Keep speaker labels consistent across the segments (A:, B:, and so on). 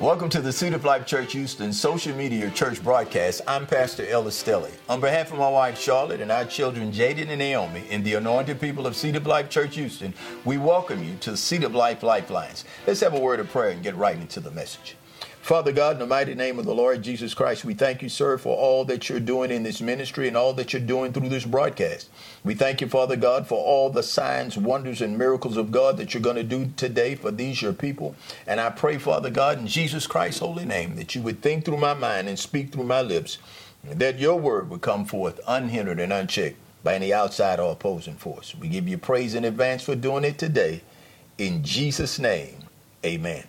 A: Welcome to the Seed of Life Church Houston social media church broadcast. I'm Pastor Ellis Stelly. On behalf of my wife Charlotte and our children Jaden and Naomi and the anointed people of Seed of Life Church Houston, we welcome you to Seed of Life Lifelines. Let's have a word of prayer and get right into the message. Father God, in the mighty name of the Lord Jesus Christ, we thank you, sir, for all that you're doing in this ministry and all that you're doing through this broadcast. We thank you, Father God, for all the signs, wonders, and miracles of God that you're going to do today for these, your people. And I pray, Father God, in Jesus Christ's holy name, that you would think through my mind and speak through my lips, that your word would come forth unhindered and unchecked by any outside or opposing force. We give you praise in advance for doing it today. In Jesus' name, amen.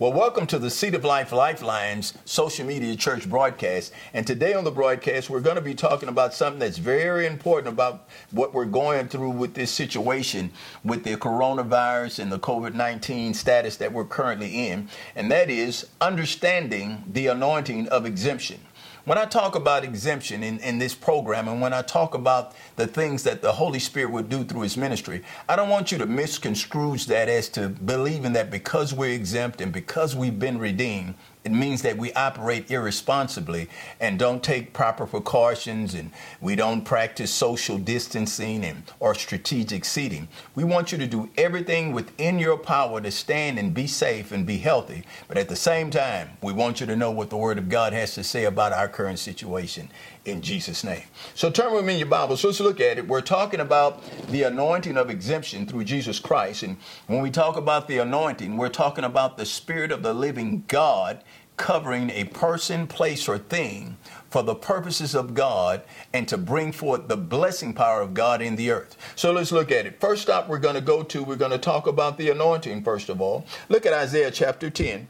A: Well, welcome to the Seed of Life Lifelines social media church broadcast. And today on the broadcast, we're going to be talking about something that's very important about what we're going through with this situation with the coronavirus and the COVID 19 status that we're currently in. And that is understanding the anointing of exemption. When I talk about exemption in, in this program and when I talk about the things that the Holy Spirit would do through his ministry, I don't want you to misconstrue that as to believing that because we're exempt and because we've been redeemed, it means that we operate irresponsibly and don't take proper precautions and we don't practice social distancing and or strategic seating. We want you to do everything within your power to stand and be safe and be healthy. But at the same time, we want you to know what the word of God has to say about our current situation in Jesus name. So turn with me in your Bible. So let's look at it. We're talking about the anointing of exemption through Jesus Christ. And when we talk about the anointing, we're talking about the spirit of the living God covering a person, place, or thing for the purposes of God and to bring forth the blessing power of God in the earth. So let's look at it. First stop we're going to go to, we're going to talk about the anointing first of all. Look at Isaiah chapter 10,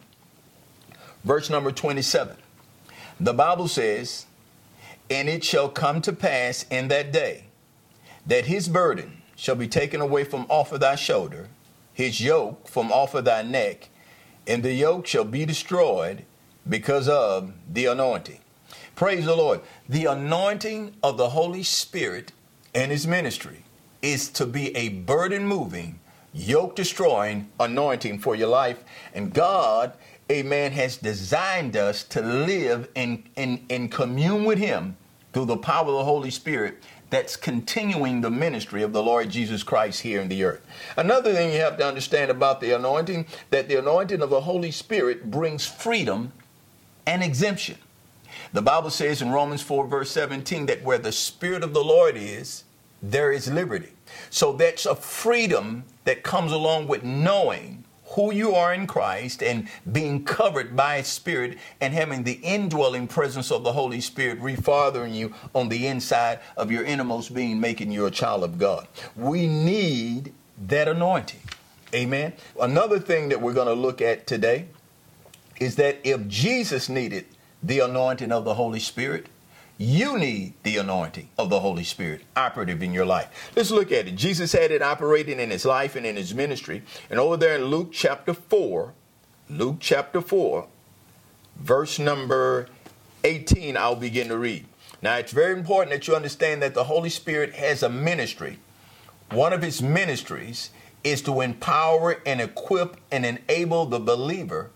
A: verse number 27. The Bible says, And it shall come to pass in that day that his burden shall be taken away from off of thy shoulder, his yoke from off of thy neck, and the yoke shall be destroyed because of the anointing. Praise the Lord. The anointing of the Holy Spirit and his ministry is to be a burden moving, yoke destroying anointing for your life. And God, amen, has designed us to live in, in, in commune with him through the power of the Holy Spirit that's continuing the ministry of the Lord Jesus Christ here in the earth. Another thing you have to understand about the anointing that the anointing of the Holy Spirit brings freedom and exemption. The Bible says in Romans 4, verse 17, that where the Spirit of the Lord is, there is liberty. So that's a freedom that comes along with knowing who you are in Christ and being covered by His Spirit and having the indwelling presence of the Holy Spirit refathering you on the inside of your innermost being, making you a child of God. We need that anointing. Amen. Another thing that we're going to look at today is that if Jesus needed the anointing of the Holy Spirit, you need the anointing of the Holy Spirit operative in your life. Let's look at it. Jesus had it operating in his life and in his ministry. And over there in Luke chapter 4, Luke chapter 4, verse number 18, I'll begin to read. Now, it's very important that you understand that the Holy Spirit has a ministry. One of his ministries is to empower and equip and enable the believer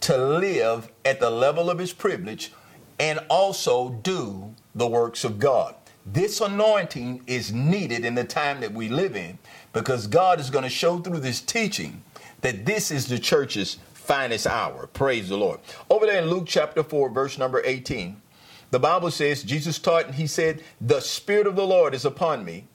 A: to live at the level of his privilege and also do the works of God. This anointing is needed in the time that we live in because God is going to show through this teaching that this is the church's finest hour. Praise the Lord. Over there in Luke chapter 4, verse number 18, the Bible says, Jesus taught and he said, The Spirit of the Lord is upon me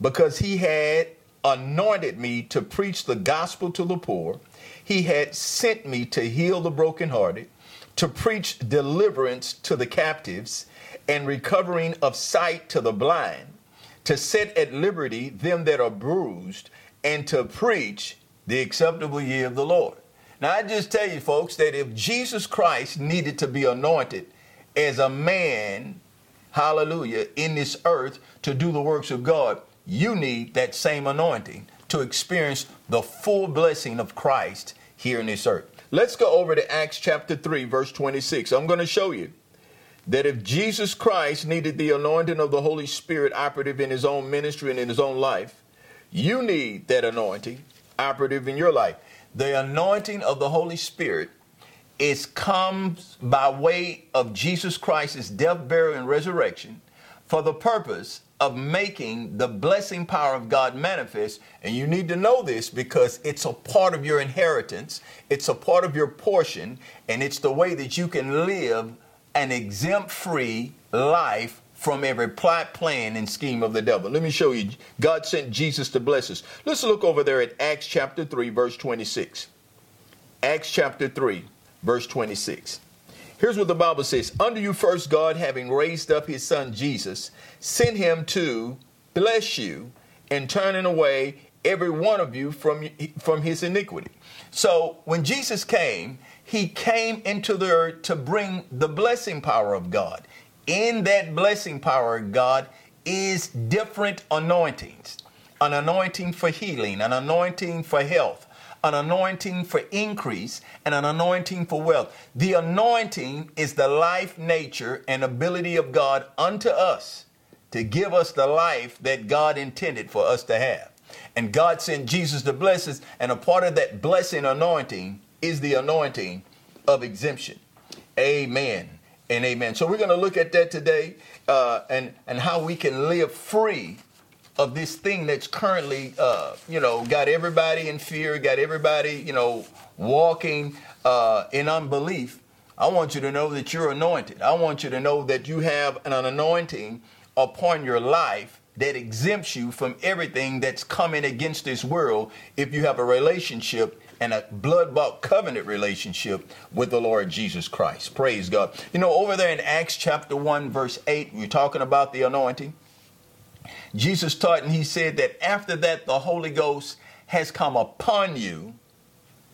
A: because he had anointed me to preach the gospel to the poor. He had sent me to heal the brokenhearted, to preach deliverance to the captives, and recovering of sight to the blind, to set at liberty them that are bruised, and to preach the acceptable year of the Lord. Now, I just tell you, folks, that if Jesus Christ needed to be anointed as a man, hallelujah, in this earth to do the works of God, you need that same anointing to experience the full blessing of Christ here in this earth. Let's go over to Acts chapter 3, verse 26. I'm going to show you that if Jesus Christ needed the anointing of the Holy Spirit operative in his own ministry and in his own life, you need that anointing operative in your life. The anointing of the Holy Spirit it comes by way of Jesus Christ's death, burial, and resurrection for the purpose of making the blessing power of God manifest. And you need to know this because it's a part of your inheritance, it's a part of your portion, and it's the way that you can live an exempt free life from every plot, plan, and scheme of the devil. Let me show you. God sent Jesus to bless us. Let's look over there at Acts chapter 3, verse 26. Acts chapter 3, verse 26. Here's what the Bible says Under you first, God, having raised up his son Jesus, sent him to bless you and turning away every one of you from, from his iniquity. So when Jesus came, he came into the earth to bring the blessing power of God. In that blessing power of God is different anointings an anointing for healing, an anointing for health, an anointing for increase, and an anointing for wealth. The anointing is the life, nature, and ability of God unto us to give us the life that God intended for us to have. And God sent Jesus to bless us, and a part of that blessing anointing is the anointing of exemption. Amen and amen. So we're going to look at that today uh, and, and how we can live free of this thing that's currently, uh, you know, got everybody in fear, got everybody, you know, walking uh, in unbelief. I want you to know that you're anointed. I want you to know that you have an anointing upon your life that exempts you from everything that's coming against this world if you have a relationship and a blood bought covenant relationship with the Lord Jesus Christ. Praise God. You know, over there in Acts chapter 1, verse 8, we're talking about the anointing. Jesus taught and he said that after that the Holy Ghost has come upon you,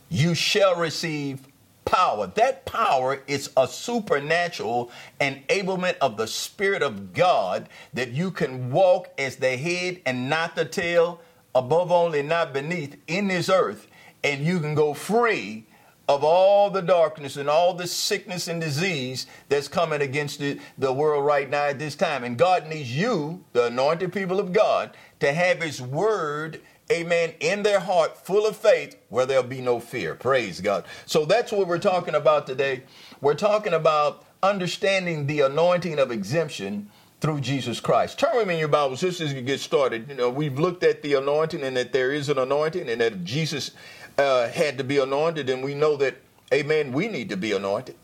A: you shall receive power. That power is a supernatural enablement of the Spirit of God that you can walk as the head and not the tail, above only, not beneath, in this earth, and you can go free of all the darkness and all the sickness and disease that's coming against the, the world right now at this time. And God needs you, the anointed people of God, to have His word, amen, in their heart, full of faith, where there'll be no fear. Praise God. So that's what we're talking about today. We're talking about understanding the anointing of exemption through Jesus Christ. Turn with me in your Bibles just as you get started. You know, we've looked at the anointing and that there is an anointing and that Jesus uh, had to be anointed, and we know that, amen, we need to be anointed.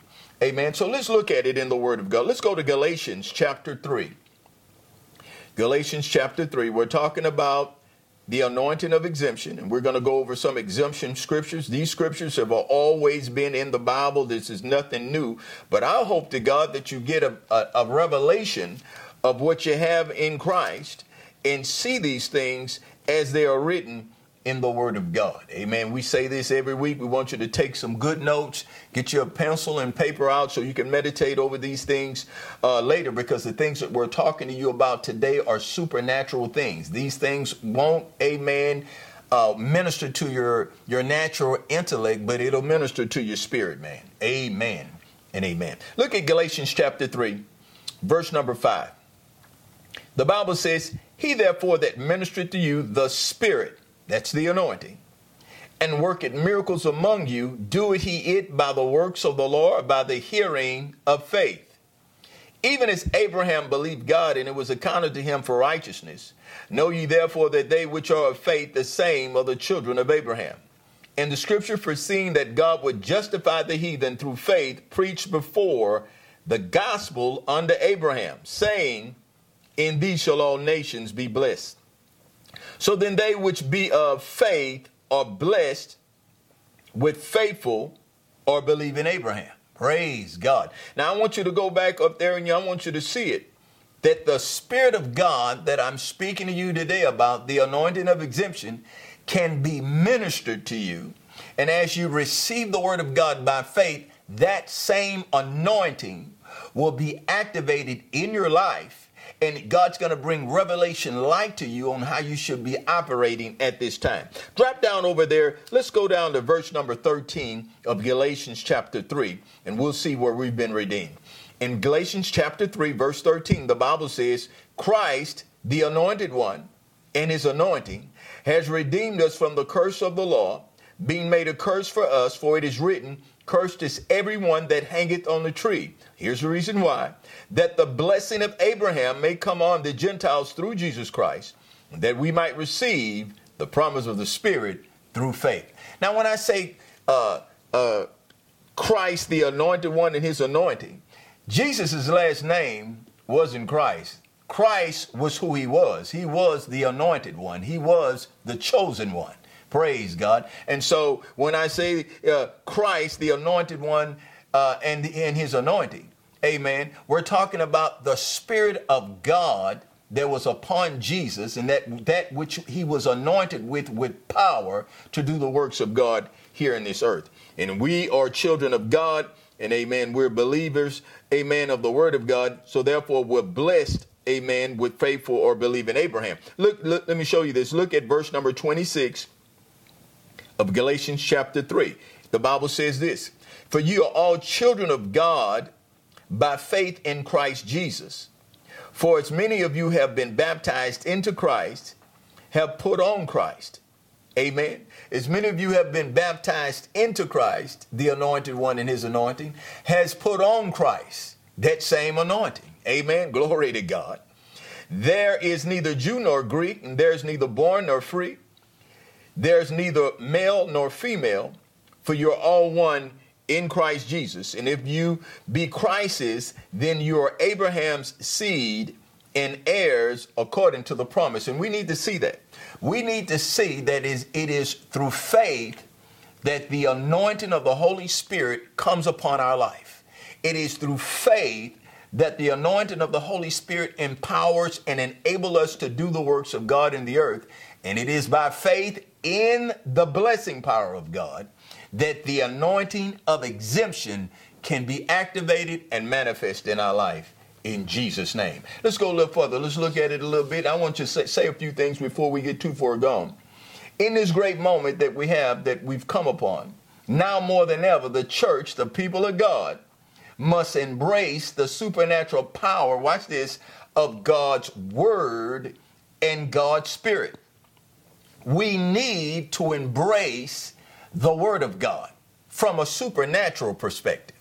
A: Amen. So let's look at it in the Word of God. Let's go to Galatians chapter 3. Galatians chapter 3. We're talking about the anointing of exemption, and we're going to go over some exemption scriptures. These scriptures have always been in the Bible. This is nothing new. But I hope to God that you get a, a, a revelation of what you have in Christ and see these things as they are written in the Word of God. Amen. We say this every week. We want you to take some good notes, get your pencil and paper out so you can meditate over these things uh, later because the things that we're talking to you about today are supernatural things. These things won't, amen, uh, minister to your, your natural intellect, but it'll minister to your spirit, man. Amen and amen. Look at Galatians chapter 3, verse number 5. The Bible says, He therefore that ministered to you the Spirit, that's the anointing. And worketh miracles among you, doeth he it by the works of the Lord, by the hearing of faith. Even as Abraham believed God, and it was accounted to him for righteousness. Know ye therefore that they which are of faith, the same are the children of Abraham. And the scripture, foreseeing that God would justify the heathen through faith, preached before the gospel unto Abraham, saying, In thee shall all nations be blessed. So then they which be of faith are blessed with faithful or believe in Abraham. Praise God. Now I want you to go back up there and I want you to see it. That the Spirit of God that I'm speaking to you today about, the anointing of exemption, can be ministered to you. And as you receive the Word of God by faith, that same anointing will be activated in your life and God's going to bring revelation light to you on how you should be operating at this time. Drop down over there. Let's go down to verse number 13 of Galatians chapter 3, and we'll see where we've been redeemed. In Galatians chapter 3, verse 13, the Bible says, Christ, the anointed one, and his anointing, has redeemed us from the curse of the law being made a curse for us, for it is written, Cursed is everyone that hangeth on the tree. Here's the reason why that the blessing of Abraham may come on the Gentiles through Jesus Christ, that we might receive the promise of the Spirit through faith. Now, when I say uh, uh, Christ, the anointed one, and his anointing, Jesus' last name wasn't Christ. Christ was who he was. He was the anointed one, he was the chosen one. Praise God. And so when I say uh, Christ, the anointed one, uh, and, and his anointing, amen, we're talking about the Spirit of God that was upon Jesus and that, that which he was anointed with, with power to do the works of God here in this earth. And we are children of God, and amen, we're believers, amen, of the word of God. So therefore, we're blessed amen, with faithful or believing Abraham. Look, look, let me show you this. Look at verse number 26 of Galatians chapter 3. The Bible says this For you are all children of God by faith in Christ Jesus. For as many of you have been baptized into Christ, have put on Christ. Amen. As many of you have been baptized into Christ, the anointed one in his anointing, has put on Christ, that same anointing. Amen. Glory to God. There is neither Jew nor Greek, and there is neither born nor free there's neither male nor female, for you're all one in Christ Jesus. And if you be Christ's, then you are Abraham's seed and heirs according to the promise. And we need to see that. We need to see that it is through faith that the anointing of the Holy Spirit comes upon our life. It is through faith that the anointing of the Holy Spirit empowers and enables us to do the works of God in the earth. And it is by faith in the blessing power of God that the anointing of exemption can be activated and manifest in our life in Jesus' name. Let's go a little further. Let's look at it a little bit. I want you to say, say a few things before we get too far gone. In this great moment that we have, that we've come upon, now more than ever, the church, the people of God, must embrace the supernatural power, watch this, of God's word and God's spirit we need to embrace the Word of God from a supernatural perspective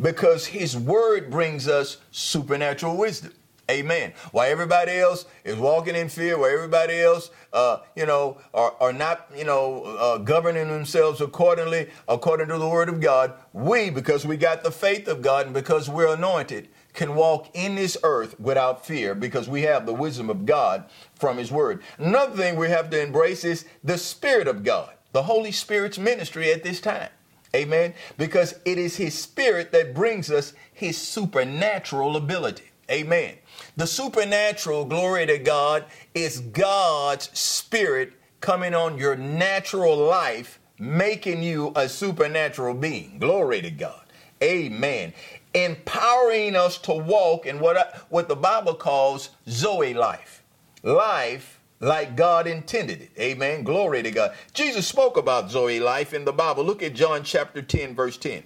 A: because His Word brings us supernatural wisdom. Amen. While everybody else is walking in fear, while everybody else, uh, you know, are, are not, you know, uh, governing themselves accordingly, according to the word of God, we, because we got the faith of God and because we're anointed, can walk in this earth without fear because we have the wisdom of God from His Word. Another thing we have to embrace is the Spirit of God, the Holy Spirit's ministry at this time. Amen. Because it is His Spirit that brings us His supernatural ability. Amen. The supernatural, glory to God, is God's Spirit coming on your natural life, making you a supernatural being. Glory to God. Amen empowering us to walk in what, I, what the Bible calls Zoe life. Life like God intended it. Amen. Glory to God. Jesus spoke about Zoe life in the Bible. Look at John chapter 10, verse 10.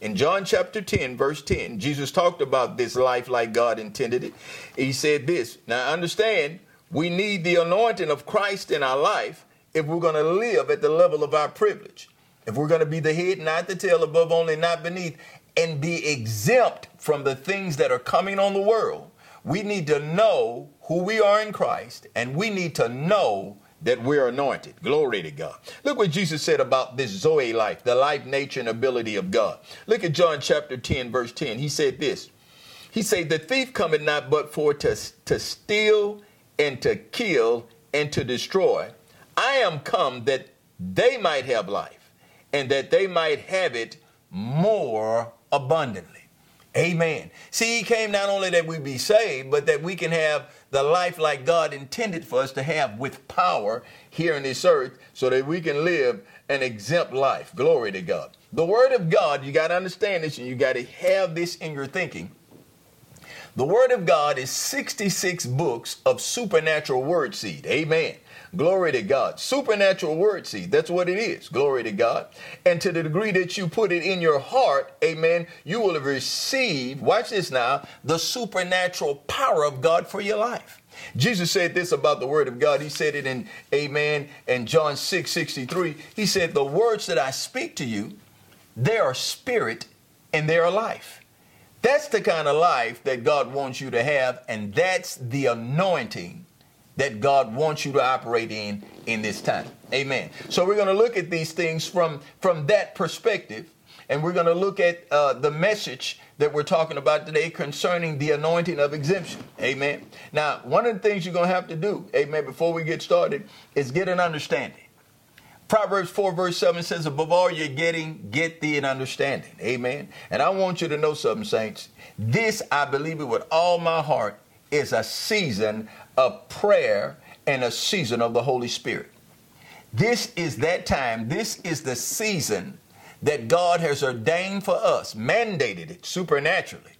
A: In John chapter 10, verse 10, Jesus talked about this life like God intended it. He said this. Now understand, we need the anointing of Christ in our life if we're going to live at the level of our privilege. If we're going to be the head, not the tail, above only, not beneath, and be exempt from the things that are coming on the world, we need to know who we are in Christ and we need to know that we're anointed. Glory to God. Look what Jesus said about this Zoe life, the life, nature, and ability of God. Look at John chapter 10, verse 10. He said this. He said, The thief cometh not but for to, to steal and to kill and to destroy. I am come that they might have life and that they might have it more abundantly. Amen. See, he came not only that we be saved, but that we can have the life like God intended for us to have with power here in this earth so that we can live an exempt life. Glory to God. The Word of God, you got to understand this and you got to have this in your thinking. The Word of God is 66 books of supernatural word seed. Amen. Glory to God. Supernatural word seed. That's what it is. Glory to God. And to the degree that you put it in your heart, amen, you will receive, watch this now, the supernatural power of God for your life. Jesus said this about the word of God. He said it in Amen and John 6 63. He said, The words that I speak to you, they are spirit and they are life. That's the kind of life that God wants you to have, and that's the anointing that God wants you to operate in in this time. Amen. So we're going to look at these things from from that perspective, and we're going to look at uh, the message that we're talking about today concerning the anointing of exemption. Amen. Now, one of the things you're going to have to do, amen, before we get started, is get an understanding. Proverbs 4, verse 7 says, Above all you're getting, get thee an understanding. Amen. And I want you to know something, saints. This, I believe it with all my heart, is a season of prayer and a season of the Holy Spirit. This is that time. This is the season that God has ordained for us, mandated it supernaturally,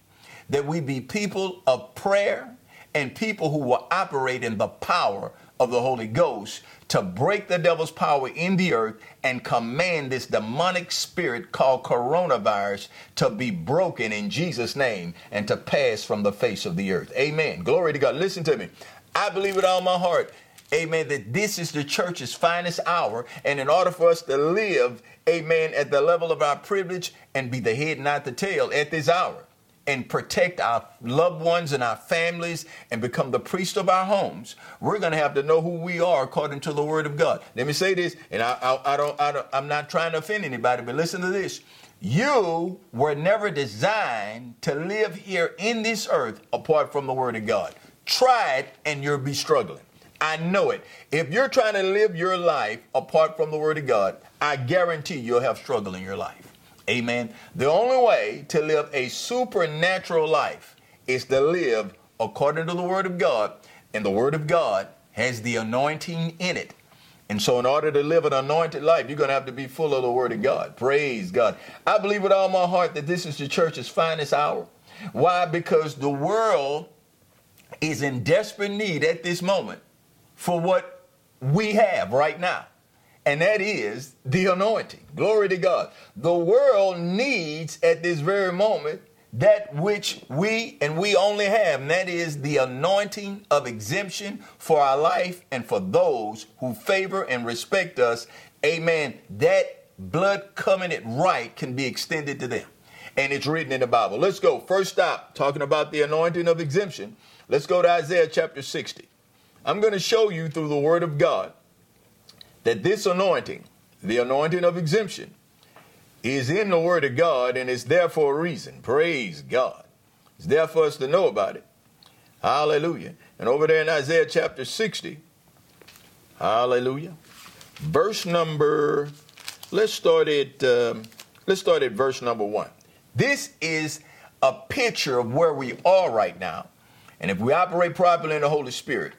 A: that we be people of prayer and people who will operate in the power of the Holy Ghost to break the devil's power in the earth and command this demonic spirit called coronavirus to be broken in Jesus' name and to pass from the face of the earth. Amen. Glory to God. Listen to me. I believe with all my heart amen, that this is the church's finest hour. And in order for us to live, amen, at the level of our privilege and be the head, not the tail at this hour, and protect our loved ones and our families and become the priest of our homes, we're going to have to know who we are according to the word of God. Let me say this, and I, I, I, don't, I don't, I'm not trying to offend anybody, but listen to this. You were never designed to live here in this earth apart from the word of God. Try it and you'll be struggling. I know it. If you're trying to live your life apart from the Word of God, I guarantee you'll have struggle in your life. Amen. The only way to live a supernatural life is to live according to the Word of God, and the Word of God has the anointing in it. And so, in order to live an anointed life, you're going to have to be full of the Word of God. Praise God. I believe with all my heart that this is the church's finest hour. Why? Because the world is in desperate need at this moment for what we have right now. And that is the anointing. Glory to God. The world needs at this very moment that which we and we only have, and that is the anointing of exemption for our life and for those who favor and respect us. Amen. That blood covenant right can be extended to them. And it's written in the Bible. Let's go. First stop, talking about the anointing of exemption. Let's go to Isaiah chapter 60. I'm going to show you through the Word of God that this anointing, the anointing of exemption, is in the Word of God and it's there for a reason. Praise God. It's there for us to know about it. Hallelujah. And over there in Isaiah chapter 60, hallelujah. Verse number, let's start at, um, let's start at verse number one. This is a picture of where we are right now. And if we operate properly in the Holy Spirit,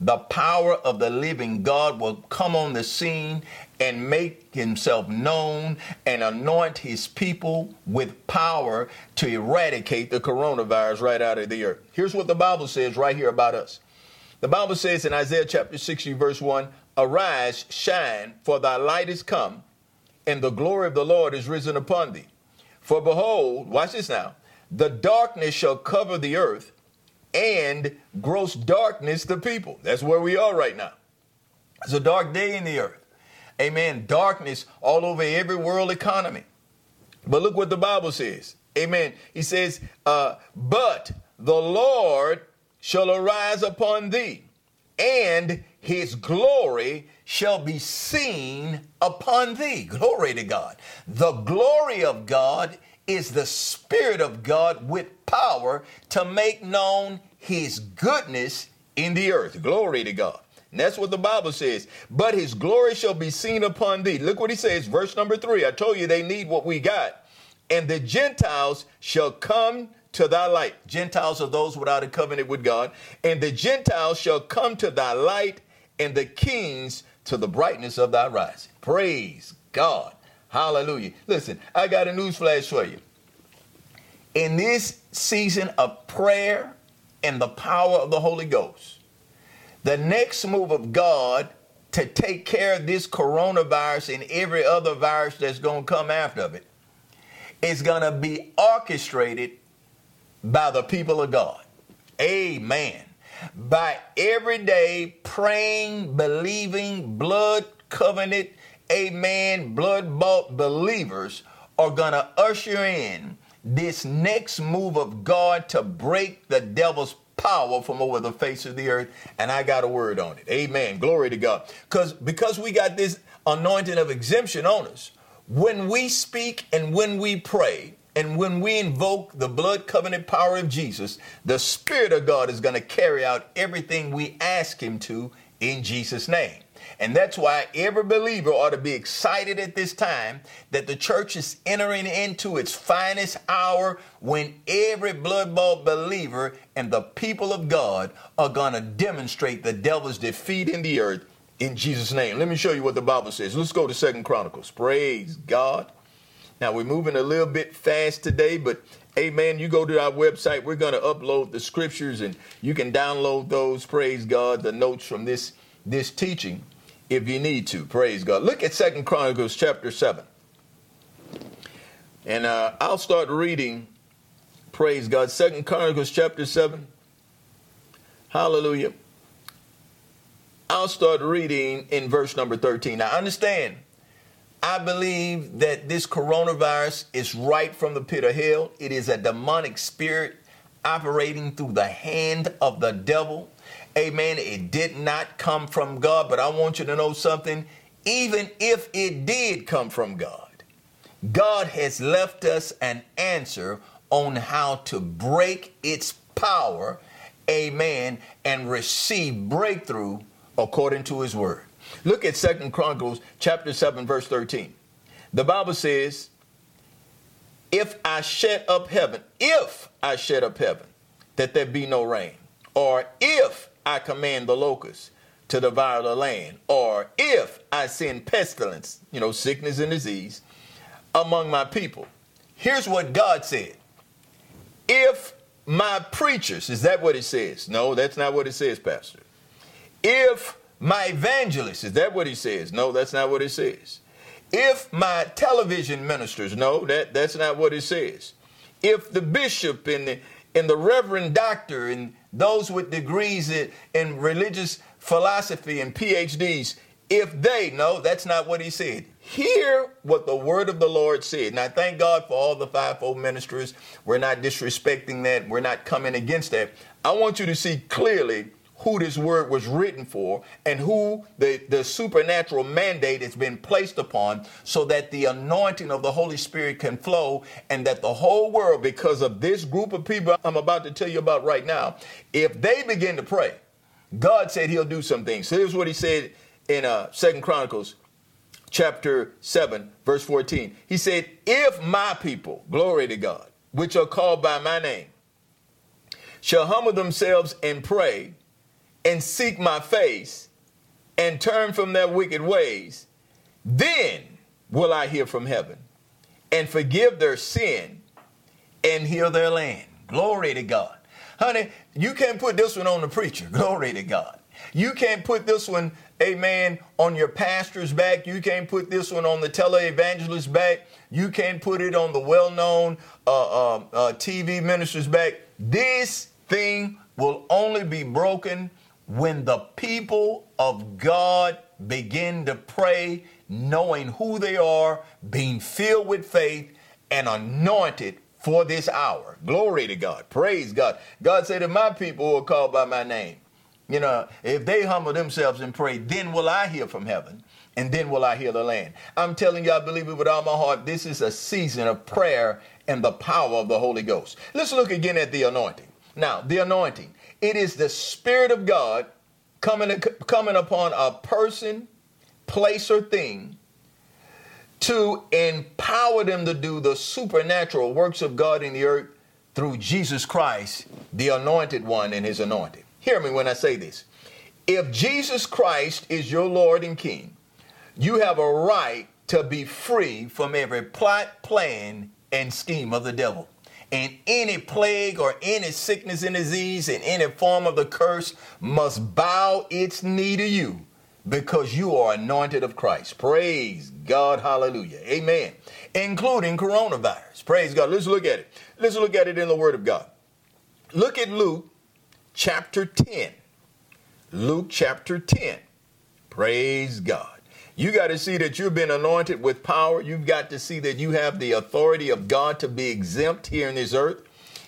A: the power of the living God will come on the scene and make himself known and anoint his people with power to eradicate the coronavirus right out of the earth. Here's what the Bible says right here about us. The Bible says in Isaiah chapter 60, verse 1 Arise, shine, for thy light is come, and the glory of the Lord is risen upon thee. For behold, watch this now, the darkness shall cover the earth and gross darkness to people. That's where we are right now. It's a dark day in the earth. Amen. Darkness all over every world economy. But look what the Bible says. Amen. He says, uh, But the Lord shall arise upon thee, and his glory shall be seen upon thee. Glory to God. The glory of God is the Spirit of God with power to make known His goodness in the earth. Glory to God. And that's what the Bible says. But His glory shall be seen upon thee. Look what He says, verse number three. I told you they need what we got. And the Gentiles shall come to thy light. Gentiles are those without a covenant with God. And the Gentiles shall come to thy light, and the kings to the brightness of thy rising. Praise God. Hallelujah. Listen, I got a news flash for you. In this season of prayer and the power of the Holy Ghost, the next move of God to take care of this coronavirus and every other virus that's going to come after it is going to be orchestrated by the people of God. Amen. by everyday praying, believing, blood covenant, amen, blood bought believers are going to usher in this next move of God to break the devil's power from over the face of the earth. And I got a word on it. Amen. Glory to God. Because because we got this anointing of exemption on us, when we speak and when we pray, and when we invoke the blood covenant power of Jesus, the Spirit of God is going to carry out everything we ask Him to in Jesus' name. And that's why every believer ought to be excited at this time that the church is entering into its finest hour when every blood bought believer and the people of God are going to demonstrate the devil's defeat in the earth in Jesus' name. Let me show you what the Bible says. Let's go to Second Chronicles. Praise God. Now we're moving a little bit fast today, but amen. You go to our website, we're going to upload the scriptures and you can download those, praise God, the notes from this this teaching if you need to. Praise God. Look at Second Chronicles chapter 7. And uh, I'll start reading, praise God, Second Chronicles chapter 7. Hallelujah. I'll start reading in verse number 13. Now, understand, I believe that this coronavirus is right from the pit of hell. It is a demonic spirit operating through the hand of the devil. Amen. It did not come from God, but I want you to know something. Even if it did come from God, God has left us an answer on how to break its power, amen, and receive breakthrough according to his word. Look at Second Chronicles chapter 7, verse 13. The Bible says, If I shut up heaven, if I shut up heaven, that there be no rain, or if I command the locusts to devour the land, or if I send pestilence, you know, sickness and disease, among my people. Here's what God said. If my preachers, is that what it says? No, that's not what it says, Pastor. If my evangelists, is that what he says? No, that's not what it says. If my television ministers, no, that, that's not what it says. If the bishop and the and the reverend doctor and those with degrees in, religious philosophy and PhDs, if they, no, that's not what he said. Hear what the word of the Lord said. Now, thank God for all the fivefold ministers. We're not disrespecting that. We're not coming against that. I want you to see clearly who this word was written for and who the, the supernatural mandate has been placed upon so that the anointing of the Holy Spirit can flow and that the whole world, because of this group of people I'm about to tell you about right now, if they begin to pray, God said he'll do some things. So here's what he said in uh, Second Chronicles chapter 7, verse 14. He said, If my people, glory to God, which are called by my name, shall humble themselves and pray and seek my face and turn from their wicked ways, then will I hear from heaven and forgive their sin and heal their land. Glory to God. Honey, you can't put this one on the preacher. Glory to God. You can't put this one, amen, on your pastor's back. You can't put this one on the televangelist's back. You can't put it on the well known uh, uh, uh, TV minister's back. This thing will only be broken when the people of God begin to pray, knowing who they are, being filled with faith, and anointed for this hour. Glory to God. Praise God. God said, If my people who are called by my name, you know, if they humble themselves and pray, then will I hear from heaven and then will I heal the land. I'm telling you, I believe it with all my heart. This is a season of prayer and the power of the Holy Ghost. Let's look again at the anointing. Now, the anointing. It is the Spirit of God coming, coming upon a person, place, or thing to empower them to do the supernatural works of God in the earth through Jesus Christ, the anointed one and his anointed. Hear me when I say this. If Jesus Christ is your Lord and King, you have a right to be free from every plot, plan, and scheme of the devil and any plague or any sickness and disease in any form of the curse must bow its knee to you because you are anointed of Christ. Praise God. Hallelujah. Amen. Including coronavirus. Praise God. Let's look at it. Let's look at it in the Word of God. Look at Luke chapter 10. Luke chapter 10. Praise God. You got to see that you've been anointed with power. You've got to see that you have the authority of God to be exempt here in this earth.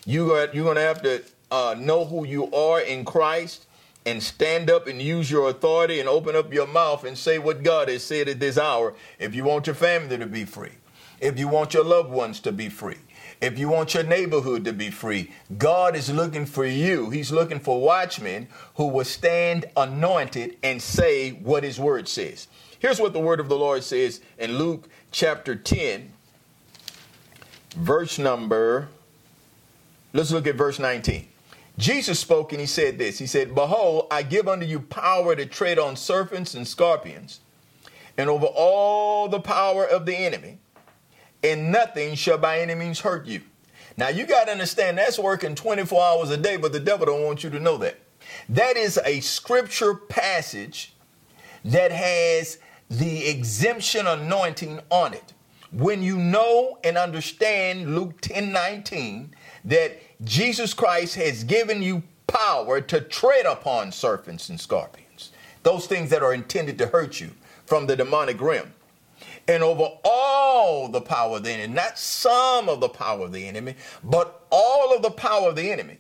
A: You got, you're going to have to uh, know who you are in Christ and stand up and use your authority and open up your mouth and say what God has said at this hour if you want your family to be free, if you want your loved ones to be free, if you want your neighborhood to be free. God is looking for you. He's looking for watchmen who will stand anointed and say what his word says. Here's what the word of the Lord says in Luke chapter 10, verse number, let's look at verse 19. Jesus spoke and he said this He said, Behold, I give unto you power to tread on serpents and scorpions, and over all the power of the enemy, and nothing shall by any means hurt you. Now you got to understand that's working 24 hours a day, but the devil don't want you to know that. That is a scripture passage that has the exemption anointing on it. When you know and understand Luke 10 19, that Jesus Christ has given you power to tread upon serpents and scorpions, those things that are intended to hurt you from the demonic realm. And over all the power of the enemy, not some of the power of the enemy, but all of the power of the enemy.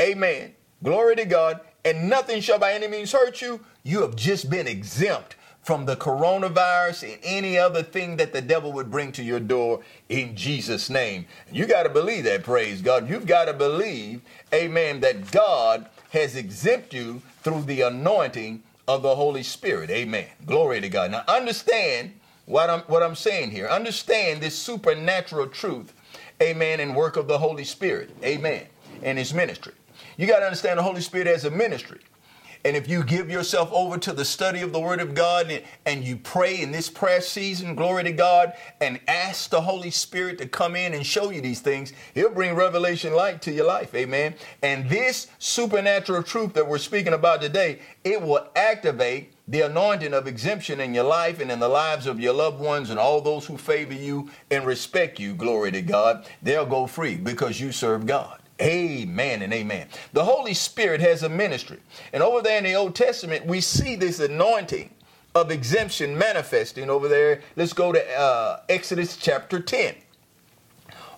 A: Amen. Glory to God. And nothing shall by any means hurt you. You have just been exempt from the coronavirus and any other thing that the devil would bring to your door in Jesus' name. You got to believe that, praise God. You've got to believe, amen, that God has exempt you through the anointing of the Holy Spirit. Amen. Glory to God. Now understand what I'm what I'm saying here. Understand this supernatural truth, amen, and work of the Holy Spirit. Amen. And his ministry. You got to understand the Holy Spirit as a ministry. And if you give yourself over to the study of the Word of God and, and, you pray in this prayer season, glory to God, and ask the Holy Spirit to come in and show you these things, He'll bring revelation light to your life. Amen. And this supernatural truth that we're speaking about today, it will activate the anointing of exemption in your life and in the lives of your loved ones and all those who favor you and respect you, glory to God. They'll go free because you serve God. Amen and amen. The Holy Spirit has a ministry. And over there in the Old Testament, we see this anointing of exemption manifesting over there. Let's go to uh, Exodus chapter 10.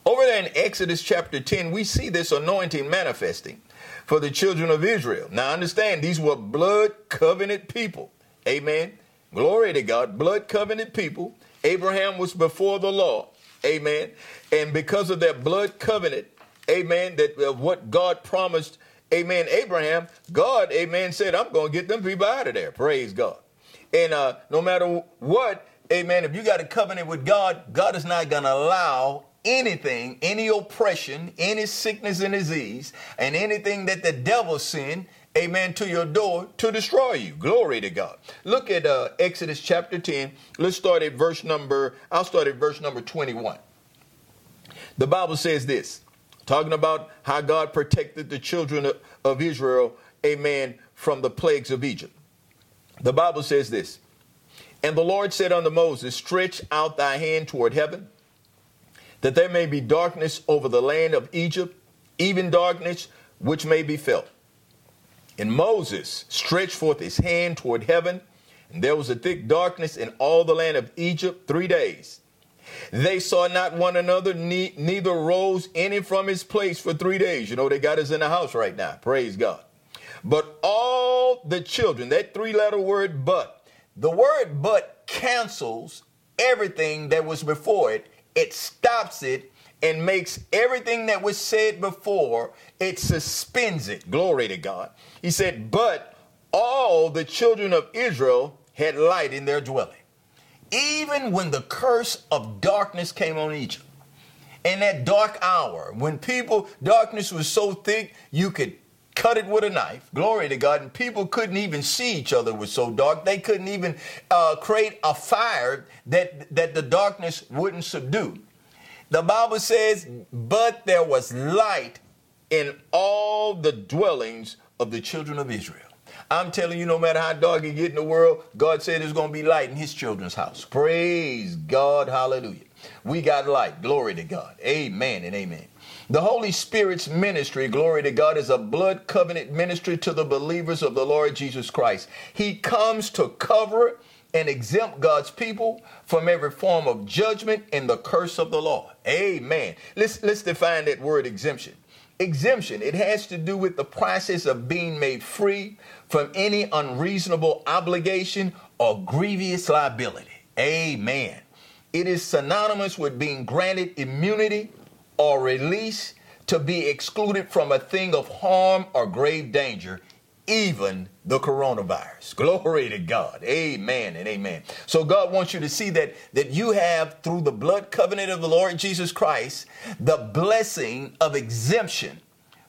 A: Over there in Exodus chapter 10, we see this anointing manifesting for the children of Israel. Now understand, these were blood covenant people. Amen. Glory to God. Blood covenant people. Abraham was before the law. Amen. And because of that blood covenant, amen, that uh, what God promised, amen, Abraham, God, amen, said, I'm going to get them people out of there. Praise God. And uh, no matter what, amen, if you got a covenant with God, God is not going to allow anything, any oppression, any sickness and disease, and anything that the devil sent, amen, to your door to destroy you. Glory to God. Look at uh, Exodus chapter 10. Let's start at verse number, I'll start at verse number 21. The Bible says this talking about how God protected the children of Israel, amen, from the plagues of Egypt. The Bible says this And the Lord said unto Moses, Stretch out thy hand toward heaven, that there may be darkness over the land of Egypt, even darkness which may be felt. And Moses stretched forth his hand toward heaven, and there was a thick darkness in all the land of Egypt three days. They saw not one another, ne- neither rose any from his place for three days. You know, they got us in the house right now. Praise God. But all the children, that three letter word but, the word but cancels everything that was before it, it stops it and makes everything that was said before, it suspends it. Glory to God. He said, But all the children of Israel had light in their dwelling even when the curse of darkness came on Egypt, in that dark hour, when people, darkness was so thick, you could cut it with a knife. Glory to God. And people couldn't even see each other. It was so dark. They couldn't even uh, create a fire that, that the darkness wouldn't subdue. The Bible says, but there was light in all the dwellings of the children of Israel. I'm telling you, no matter how dark it get in the world, God said there's going to be light in his children's house. Praise God. Hallelujah. We got light. Glory to God. Amen and amen. The Holy Spirit's ministry, glory to God, is a blood covenant ministry to the believers of the Lord Jesus Christ. He comes to cover and exempt God's people from every form of judgment and the curse of the law. Amen. Let's, let's define that word exemption. Exemption, it has to do with the process of being made free from any unreasonable obligation or grievous liability. Amen. It is synonymous with being granted immunity or release to be excluded from a thing of harm or grave danger, even the coronavirus. Glory to God. Amen and amen. So God wants you to see that that you have through the blood covenant of the Lord Jesus Christ the blessing of exemption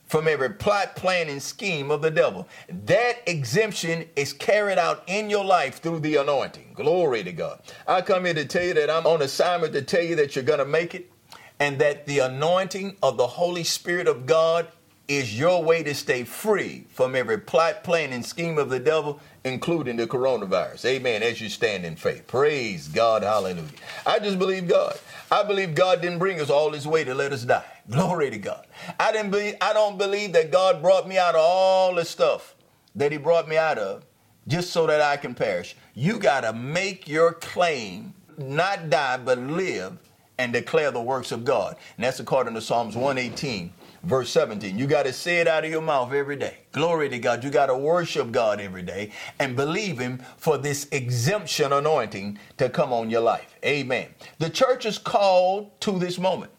A: from every plot, plan, and scheme of the devil. That exemption is carried out in your life through the anointing. Glory to God. I come here to tell you that I'm on assignment to tell you that you're going to make it and that the anointing of the Holy Spirit of God is your way to stay free from every plot, plan, and scheme of the devil, including the coronavirus. Amen. As you stand in faith. Praise God. Hallelujah. I just believe God. I believe God didn't bring us all this way to let us die. Glory to God. I didn't believe, I don't believe that God brought me out of all the stuff that He brought me out of just so that I can perish. You got to make your claim, not die, but live and declare the works of God. And that's according to Psalms 118, verse 17. You got to say it out of your mouth every day. Glory to God. You got to worship God every day and believe Him for this exemption anointing to come on your life. Amen. The church is called to this moment.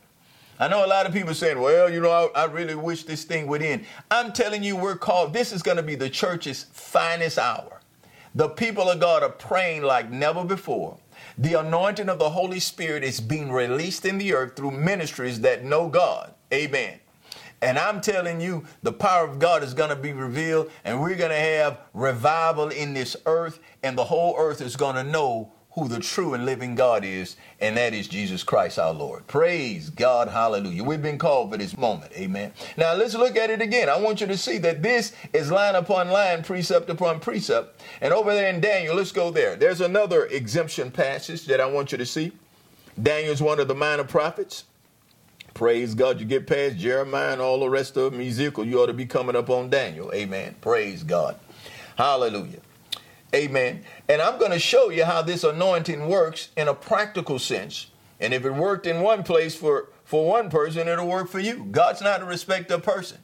A: I know a lot of people saying, well, you know, I, I, really wish this thing would end. I'm telling you, we're called, this is going to be the church's finest hour. The people of God are praying like never before. The anointing of the Holy Spirit is being released in the earth through ministries that know God. Amen. And I'm telling you, the power of God is going to be revealed, and we're going to have revival in this earth, and the whole earth is going to know who the true and living God is, and that is Jesus Christ our Lord. Praise God. Hallelujah. We've been called for this moment. Amen. Now let's look at it again. I want you to see that this is line upon line, precept upon precept. And over there in Daniel, let's go there. There's another exemption passage that I want you to see. Daniel's one of the minor prophets. Praise God. You get past Jeremiah and all the rest of them, Ezekiel, you ought to be coming up on Daniel. Amen. Praise God. Hallelujah. Amen. And I'm going to show you how this anointing works in a practical sense. And if it worked in one place for, for one person, it'll work for you. God's not a respecter of person.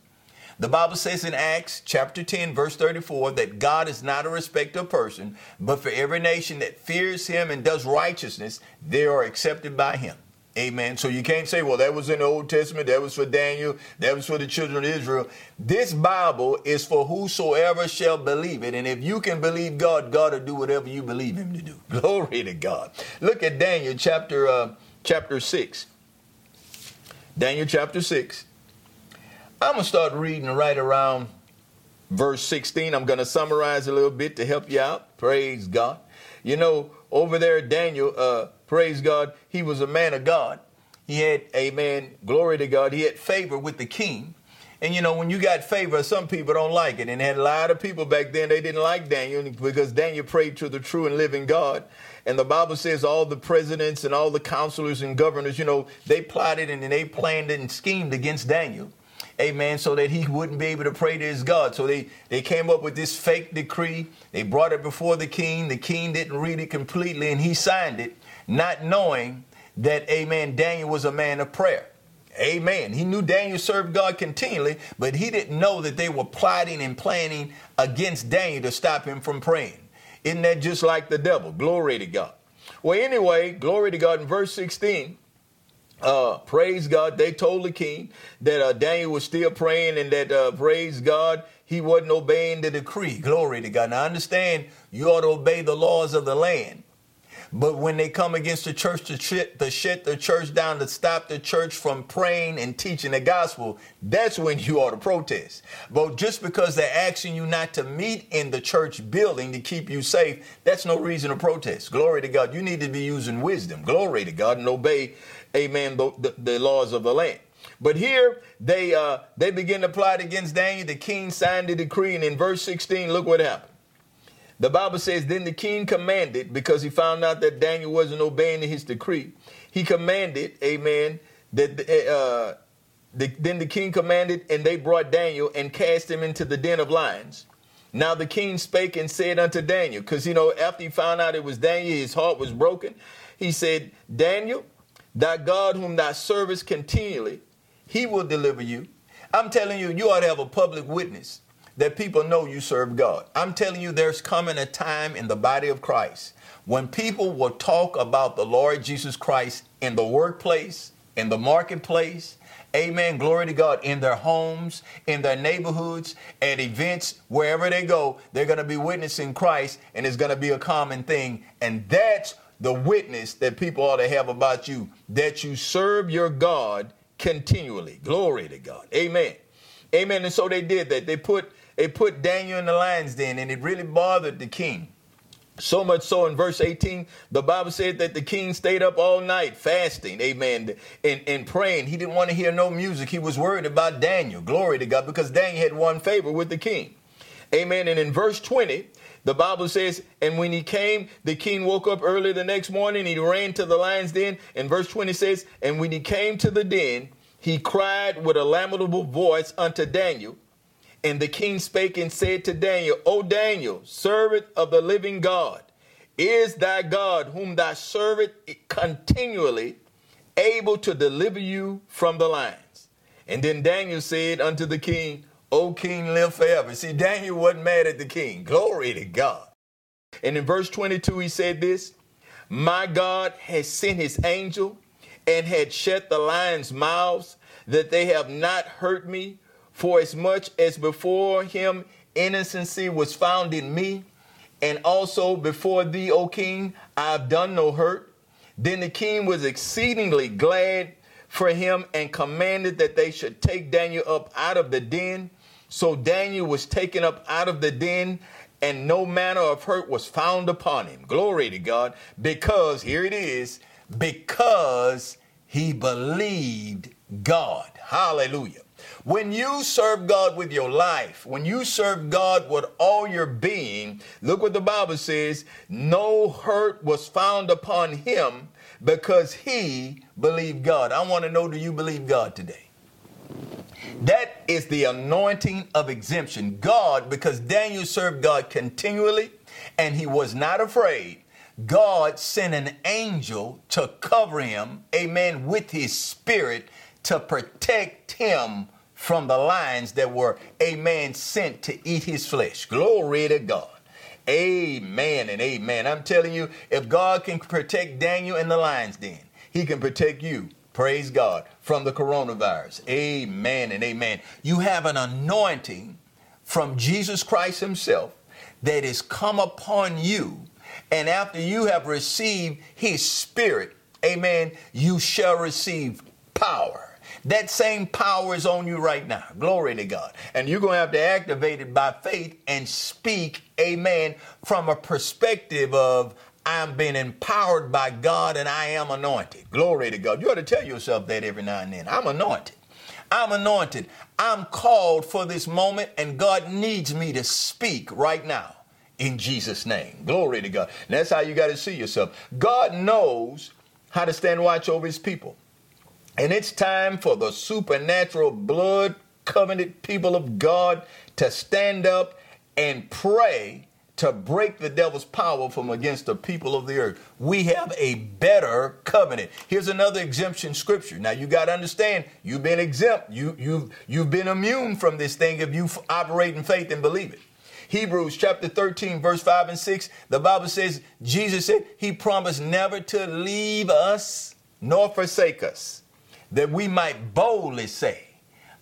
A: The Bible says in Acts chapter 10, verse 34, that God is not a respecter of person, but for every nation that fears him and does righteousness, they are accepted by him. Amen. So you can't say, well, that was in the Old Testament, that was for Daniel, that was for the children of Israel. This Bible is for whosoever shall believe it. And if you can believe God, God will do whatever you believe him to do. Glory to God. Look at Daniel chapter uh, chapter 6. Daniel chapter 6. I'm going to start reading right around verse 16. I'm going to summarize a little bit to help you out. Praise God. You know, over there, Daniel, uh, praise God, he was a man of God. He had, amen, glory to God. He had favor with the king. And you know, when you got favor, some people don't like it. And had a lot of people back then, they didn't like Daniel because Daniel prayed to the true and living God. And the Bible says all the presidents and all the counselors and governors, you know, they plotted and they planned and schemed against Daniel amen, so that he wouldn't be able to pray to his God. So they, they came up with this fake decree. They brought it before the king. The king didn't read it completely and he signed it, not knowing that, amen, Daniel was a man of prayer. Amen. He knew Daniel served God continually, but he didn't know that they were plotting and planning against Daniel to stop him from praying. Isn't that just like the devil? Glory to God. Well, anyway, glory to God in verse 16 uh, praise God. They told the king that uh, Daniel was still praying and that, uh, praise God, he wasn't obeying the decree. Glory to God. Now, understand, you ought to obey the laws of the land. But when they come against the church to shut, to shut the church down, to stop the church from praying and teaching the gospel, that's when you ought to protest. But just because they're asking you not to meet in the church building to keep you safe, that's no reason to protest. Glory to God. You need to be using wisdom. Glory to God and obey amen, the, the, the laws of the land. But here they uh, they begin to plot against Daniel. The king signed the decree, and in verse 16, look what happened. The Bible says, Then the king commanded, because he found out that Daniel wasn't obeying his decree, he commanded, amen, that uh, the, then the king commanded, and they brought Daniel and cast him into the den of lions. Now the king spake and said unto Daniel, because you know, after he found out it was Daniel, his heart was broken. He said, Daniel, thy God whom thou servest continually, he will deliver you. I'm telling you, you ought to have a public witness that people know you serve God. I'm telling you, there's coming a time in the body of Christ when people will talk about the Lord Jesus Christ in the workplace, in the marketplace, amen, glory to God, in their homes, in their neighborhoods, at events, wherever they go, they're going to be witnessing Christ and it's going to be a common thing. And that's the witness that people ought to have about you, that you serve your God continually. Glory to God. Amen. Amen. And so they did that. They put they put Daniel in the lion's den, and it really bothered the king. So much so in verse 18, the Bible said that the king stayed up all night fasting, amen, and, and praying. He didn't want to hear no music. He was worried about Daniel. Glory to God, because Daniel had won favor with the king. Amen. And in verse 20, the Bible says, and when he came, the king woke up early the next morning. He ran to the lion's den. And verse 20 says, and when he came to the den, he cried with a lamentable voice unto Daniel. And the king spake and said to Daniel, O Daniel, servant of the living God, is thy God, whom thou servest continually, able to deliver you from the lions? And then Daniel said unto the king, O king, live forever. See, Daniel wasn't mad at the king. Glory to God. And in verse 22, he said this My God has sent his angel and had shut the lions' mouths, that they have not hurt me for as much as before him innocency was found in me, and also before thee, O king, I have done no hurt. Then the king was exceedingly glad for him and commanded that they should take Daniel up out of the den. So Daniel was taken up out of the den, and no manner of hurt was found upon him. Glory to God, because here it is, because he believed God. Hallelujah. When you serve God with your life, when you serve God with all your being, look what the Bible says no hurt was found upon him because he believed God. I want to know do you believe God today? That is the anointing of exemption. God, because Daniel served God continually and he was not afraid, God sent an angel to cover him, amen, with his spirit to protect him from the lions that were, a man sent to eat his flesh. Glory to God. Amen and amen. I'm telling you, if God can protect Daniel in the lion's den, he can protect you. Praise God from the coronavirus. Amen and amen. You have an anointing from Jesus Christ Himself that is come upon you. And after you have received His Spirit, amen, you shall receive power. That same power is on you right now. Glory to God. And you're going to have to activate it by faith and speak, amen, from a perspective of, I'm being empowered by God and I am anointed. Glory to God. You ought to tell yourself that every now and then. I'm anointed. I'm anointed. I'm called for this moment, and God needs me to speak right now in Jesus' name. Glory to God. And that's how you got to see yourself. God knows how to stand watch over his people. And it's time for the supernatural blood covenant people of God to stand up and pray to break the devil's power from against the people of the earth. We have a better covenant. Here's another exemption scripture. Now you got to understand, you've been exempt. You you've you've been immune from this thing if you operate in faith and believe it. Hebrews chapter 13 verse 5 and 6, the Bible says Jesus said he promised never to leave us nor forsake us that we might boldly say,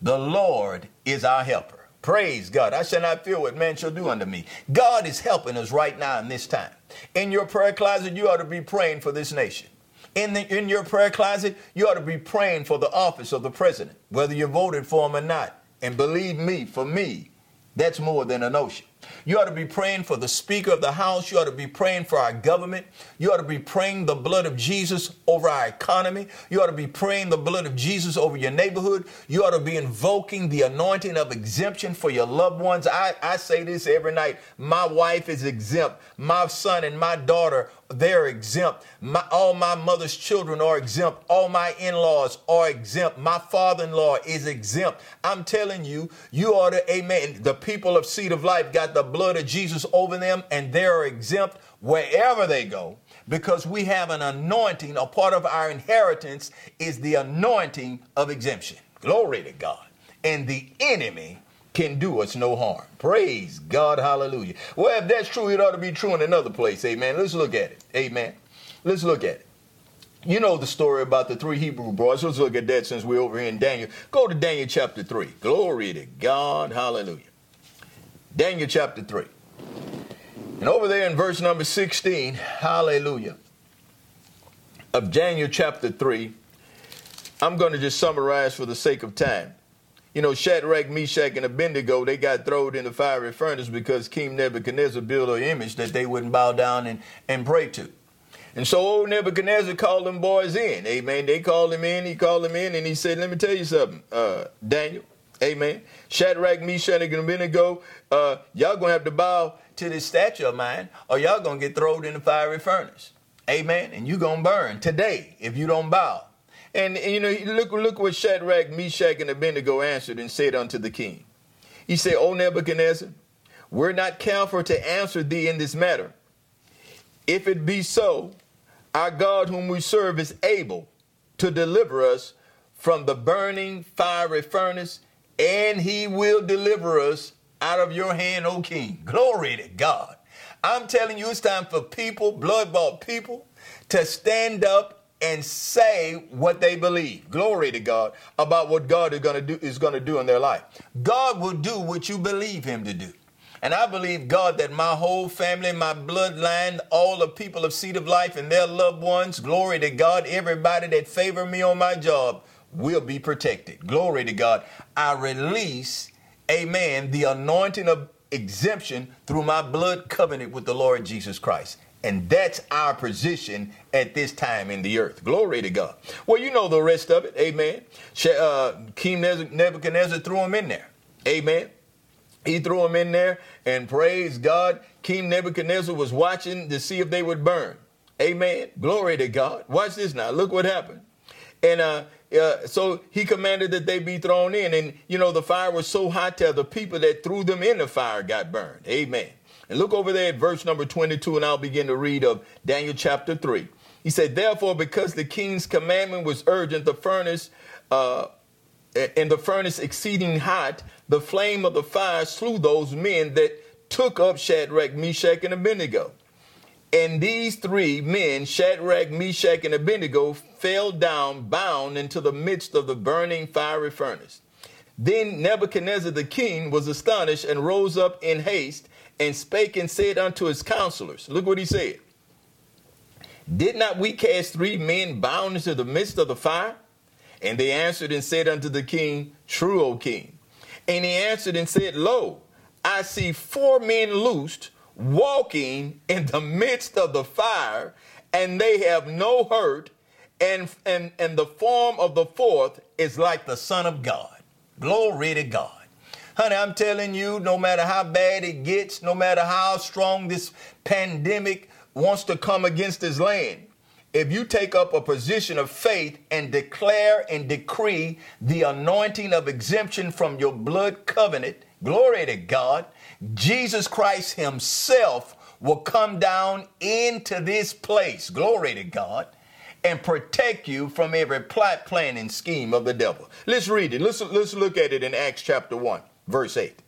A: The Lord is our helper. Praise God. I shall not fear what man shall do unto me. God is helping us right now in this time. In your prayer closet, you ought to be praying for this nation. In, the, in your prayer closet, you ought to be praying for the office of the president, whether you voted for him or not. And believe me, for me, that's more than a notion. You ought to be praying for the Speaker of the House. You ought to be praying for our government. You ought to be praying the blood of Jesus over our economy. You ought to be praying the blood of Jesus over your neighborhood. You ought to be invoking the anointing of exemption for your loved ones. I, I say this every night. My wife is exempt. My son and my daughter they're exempt. My, all my mother's children are exempt. All my in laws are exempt. My father in law is exempt. I'm telling you, you are the amen. The people of Seed of Life got the blood of Jesus over them and they're exempt wherever they go because we have an anointing. A part of our inheritance is the anointing of exemption. Glory to God. And the enemy can do us no harm. Praise God. Hallelujah. Well, if that's true, it ought to be true in another place. Amen. Let's look at it. Amen. Let's look at it. You know the story about the three Hebrew boys. Let's look at that since we're over here in Daniel. Go to Daniel chapter 3. Glory to God. Hallelujah. Daniel chapter 3. And over there in verse number 16, hallelujah, of Daniel chapter 3, I'm going to just summarize for the sake of time. You know, Shadrach, Meshach, and Abednego, they got thrown in the fiery furnace because King Nebuchadnezzar built an image that they wouldn't bow down and, and pray to. And so old Nebuchadnezzar called them boys in. Amen. They called him in. He called him in and he said, Let me tell you something, uh, Daniel. Amen. Shadrach, Meshach, and Abednego, uh, y'all to have to bow to this statue of mine or y'all to get thrown in the fiery furnace. Amen. And you to burn today if you don't bow. And, and, you know, look, look what Shadrach, Meshach, and Abednego answered and said unto the king. He said, O Nebuchadnezzar, we're not careful to answer thee in this matter. If it be so, our God whom we serve is able to deliver us from the burning fiery furnace, and he will deliver us out of your hand, O king. Glory to God. I'm telling you, it's time for people, blood bought people, to stand up and say what they believe. Glory to God about what God is going to do is going to do in their life. God will do what you believe him to do. And I believe God that my whole family, my bloodline, all the people of Seed of Life and their loved ones, glory to God, everybody that favor me on my job will be protected. Glory to God. I release, amen, the anointing of exemption through my blood covenant with the Lord Jesus Christ. And that's our position at this time in the earth. Glory to God. Well, you know the rest of it. Amen. Uh, King Nebuchadnezzar threw him in there. Amen. He threw him in there and praise God. King Nebuchadnezzar was watching to see if they would burn. Amen. Glory to God. Watch this now. Look what happened. And uh, uh, so he commanded that they be thrown in. And, you know, the fire was so hot that the people that threw them in the fire got burned. Amen. And look over there at verse number 22, and I'll begin to read of Daniel chapter 3. He said, Therefore, because the king's commandment was urgent, the furnace, uh, and the furnace exceeding hot, the flame of the fire slew those men that took up Shadrach, Meshach, and Abednego. And these three men, Shadrach, Meshach, and Abednego, fell down bound into the midst of the burning fiery furnace. Then Nebuchadnezzar the king was astonished and rose up in haste and spake and said unto his counselors, Look what he said. Did not we cast three men bound into the midst of the fire? And they answered and said unto the king, True, O king. And he answered and said, Lo, I see four men loosed, walking in the midst of the fire, and they have no hurt, and, and, and the form of the fourth is like the Son of God. Glory to God. Honey, I'm telling you, no matter how bad it gets, no matter how strong this pandemic wants to come against this land, if you take up a position of faith and declare and decree the anointing of exemption from your blood covenant, glory to God, Jesus Christ Himself will come down into this place, glory to God, and protect you from every plot, plan, and scheme of the devil. Let's read it. Let's, let's look at it in Acts chapter 1 verse 8.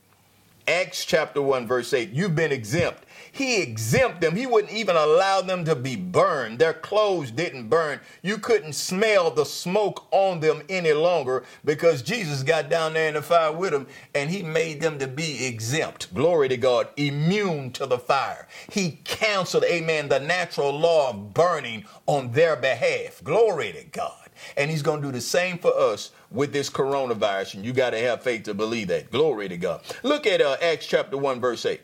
A: Acts chapter 1, verse 8. You've been exempt. He exempt them. He wouldn't even allow them to be burned. Their clothes didn't burn. You couldn't smell the smoke on them any longer because Jesus got down there in the fire with them and he made them to be exempt. Glory to God. Immune to the fire. He canceled, amen, the natural law of burning on their behalf. Glory to God. And he's going to do the same for us with this coronavirus. And you got to have faith to believe that. Glory to God. Look at uh, Acts chapter 1, verse 8.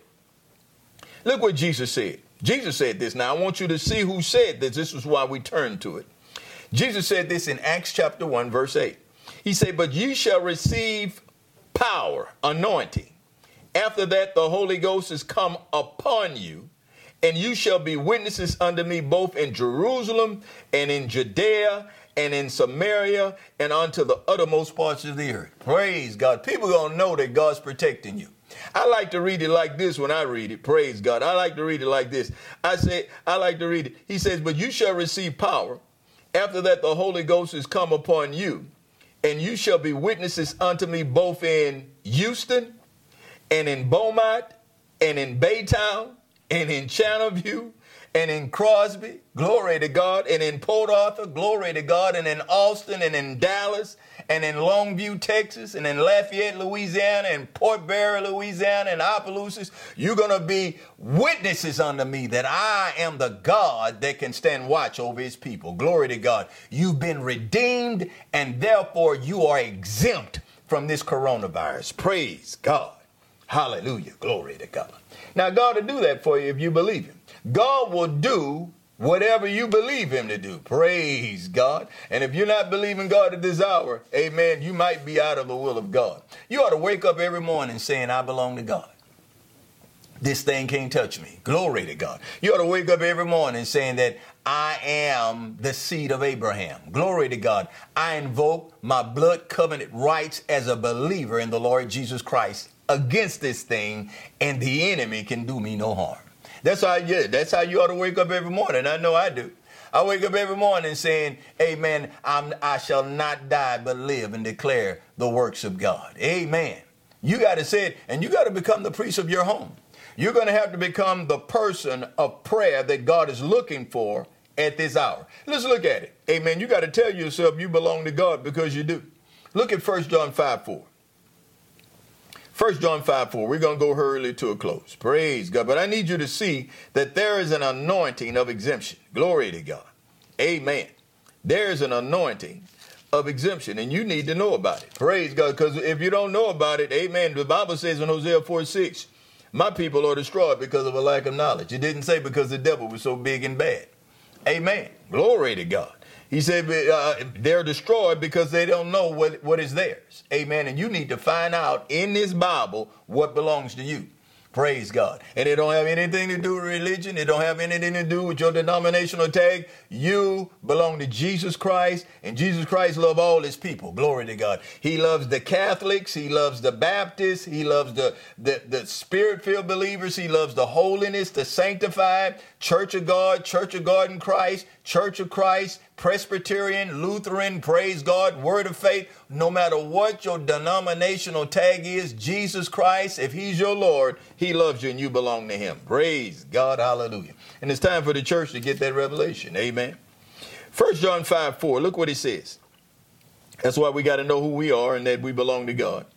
A: Look what Jesus said. Jesus said this. Now, I want you to see who said this. This is why we turn to it. Jesus said this in Acts chapter 1, verse 8. He said, But you shall receive power, anointing. After that, the Holy Ghost is come upon you, and you shall be witnesses unto me both in Jerusalem and in Judea and in Samaria and unto the uttermost parts of the earth. Praise God. People gonna know that God's protecting you. I like to read it like this when I read it. Praise God. I like to read it like this. I say, I like to read it. He says, But you shall receive power. After that, the Holy Ghost is come upon you, and you shall be witnesses unto me both in Houston and in Beaumont and in Baytown and in Channelview and in Crosby, glory to God, and in Port Arthur, glory to God, and in Austin and in Dallas and in Longview, Texas, and in Lafayette, Louisiana, and Port Barre, Louisiana, and Opelousas, you're going to be witnesses unto me that I am the God that can stand watch over his people. Glory to God. You've been redeemed, and therefore you are exempt from this coronavirus. Praise God. Hallelujah. Glory to God. Now, God will do that for you if you believe him. God will do whatever you believe him to do. Praise God. And if you're not believing God at this hour, amen, you might be out of the will of God. You ought to wake up every morning saying, I belong to God. This thing can't touch me. Glory to God. You ought to wake up every morning saying that I am the seed of Abraham. Glory to God. I invoke my blood covenant rights as a believer in the Lord Jesus Christ against this thing, and the enemy can do me no harm. That's how yeah, that's how you ought to wake up every morning. I know I do. I wake up every morning saying, Amen, I'm, I shall not die but live and declare the works of God. Amen. You got to say it, and you got to become the priest of your home. You're going to have to become the person of prayer that God is looking for at this hour. Let's look at it. Amen. You got to tell yourself you belong to God because you do. Look at 1 John 5 4. 1 John 5 4. We're going to go hurriedly to a close. Praise God. But I need you to see that there is an anointing of exemption. Glory to God. Amen. There is an anointing of exemption, and you need to know about it. Praise God. Because if you don't know about it, amen. The Bible says in Hosea 4 6, my people are destroyed because of a lack of knowledge. It didn't say because the devil was so big and bad. Amen. Glory to God. He said uh, they're destroyed because they don't know what, what is theirs. Amen. And you need to find out in this Bible what belongs to you. Praise God. And it don't have anything to do with religion. It don't have anything to do with your denominational tag. You belong to Jesus Christ, and Jesus Christ loves all his people. Glory to God. He loves the Catholics. He loves the Baptists. He loves the, the, the spirit-filled believers. He loves the holiness, the sanctified, Church of God, Church of God in Christ, Church of Christ, Presbyterian, Lutheran, praise God, Word of Faith, no matter what your denominational tag is, Jesus Christ, if He's your Lord, He loves you and you belong to Him. Praise God, hallelujah. And it's time for the church to get that revelation. Amen. 1 John 5 4, look what He says. That's why we got to know who we are and that we belong to God.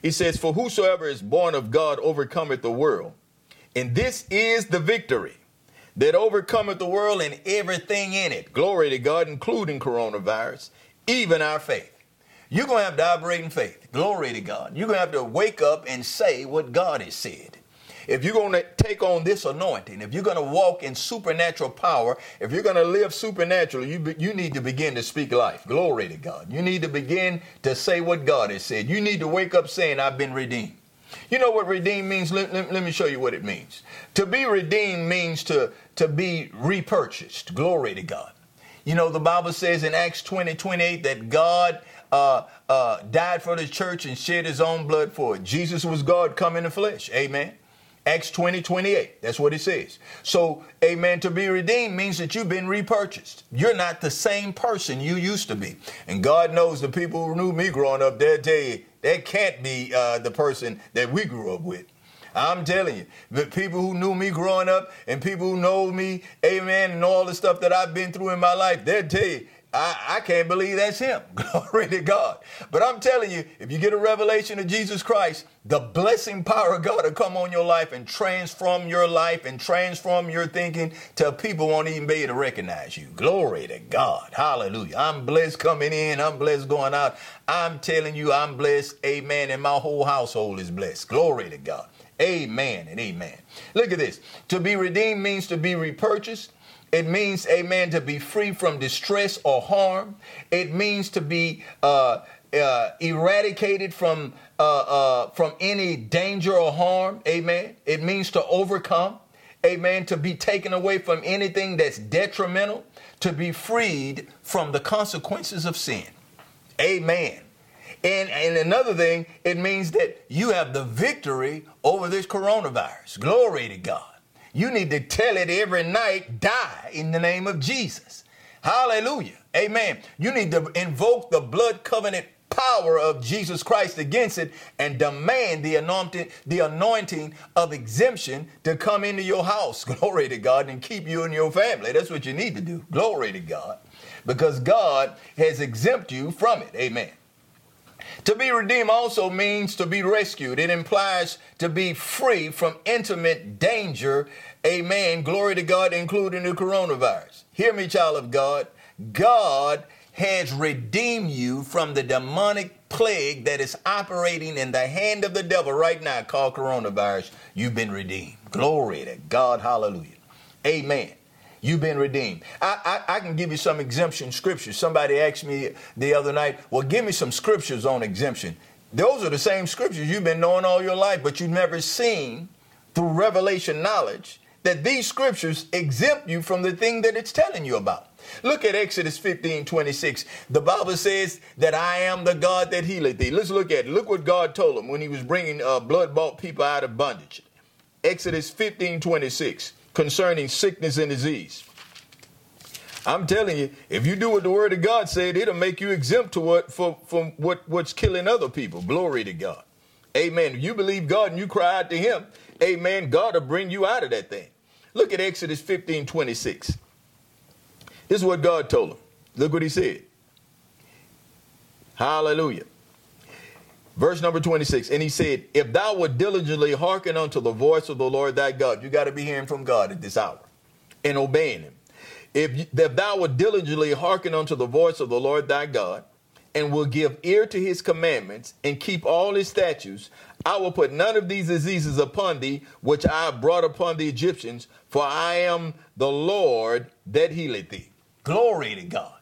A: He says, For whosoever is born of God overcometh the world. And this is the victory that overcometh the world and everything in it. Glory to God, including coronavirus, even our faith. You're going to have to operate in faith. Glory to God. You're going to have to wake up and say what God has said. If you're going to take on this anointing, if you're going to walk in supernatural power, if you're going to live supernaturally, you, be, you need to begin to speak life. Glory to God. You need to begin to say what God has said. You need to wake up saying, I've been redeemed. You know what redeemed means? Let, let, let, me show you what it means. To be redeemed means to, to be repurchased. Glory to God. You know, the Bible says in Acts 20 28 that God uh, uh, died for the church and shed his own blood for it. Jesus was God come in the flesh. Amen. Acts 20, 28. That's what it says. So, amen, to be redeemed means that you've been repurchased. You're not the same person you used to be. And God knows the people who knew me growing up, tell you, that can't be uh, the person that we grew up with. I'm telling you, the people who knew me growing up and people who know me, amen, and all the stuff that I've been through in my life, they'll tell you, I, I can't believe that's him. Glory to God. But I'm telling you, if you get a revelation of Jesus Christ, the blessing power of God will come on your life and transform your life and transform your thinking till people won't even be able to recognize you. Glory to God. Hallelujah. I'm blessed coming in. I'm blessed going out. I'm telling you, I'm blessed. Amen. And my whole household is blessed. Glory to God. Amen and amen. Look at this. To be redeemed means to be repurchased. It means, amen, to be free from distress or harm. It means to be uh, uh, eradicated from uh, uh, from any danger or harm. Amen. It means to overcome. Amen. To be taken away from anything that's detrimental. To be freed from the consequences of sin. Amen. And, and another thing, it means that you have the victory over this coronavirus. Glory to God. You need to tell it every night, die in the name of Jesus. Hallelujah. Amen. You need to invoke the blood covenant power of Jesus Christ against it and demand the anointing, the anointing of exemption to come into your house. Glory to God and keep you and your family. That's what you need to do. Glory to God. Because God has exempt you from it. Amen. To be redeemed also means to be rescued. It implies to be free from intimate danger. Amen. Glory to God, including the coronavirus. Hear me, child of God. God has redeemed you from the demonic plague that is operating in the hand of the devil right now called coronavirus. You've been redeemed. Glory to God. Hallelujah. Amen. You've been redeemed. I, I, I, can give you some exemption scriptures. Somebody asked me the other night, well, give me some scriptures on exemption. Those are the same scriptures you've been knowing all your life, but you've never seen through revelation knowledge that these scriptures exempt you from the thing that it's telling you about. Look at Exodus 15 26. The Bible says that I am the God that healeth thee. Let's look at it. Look what God told him when he was bringing uh, blood bought people out of bondage. Exodus 15 26 concerning sickness and disease. I'm telling you, if you do what the word of God said, it'll make you exempt to what for, from what, what's killing other people. Glory to God. Amen. If you believe God and you cry out to him, amen, God will bring you out of that thing. Look at Exodus 15, 26. This is what God told him. Look what he said. Hallelujah. Verse number 26, and he said, If thou would diligently hearken unto the voice of the Lord thy God, you got to be hearing from God at this hour and obeying him. If, if thou would diligently hearken unto the voice of the Lord thy God, and will give ear to his commandments, and keep all his statutes, I will put none of these diseases upon thee, which I have brought upon the Egyptians, for I am the Lord that healeth thee. Glory to God.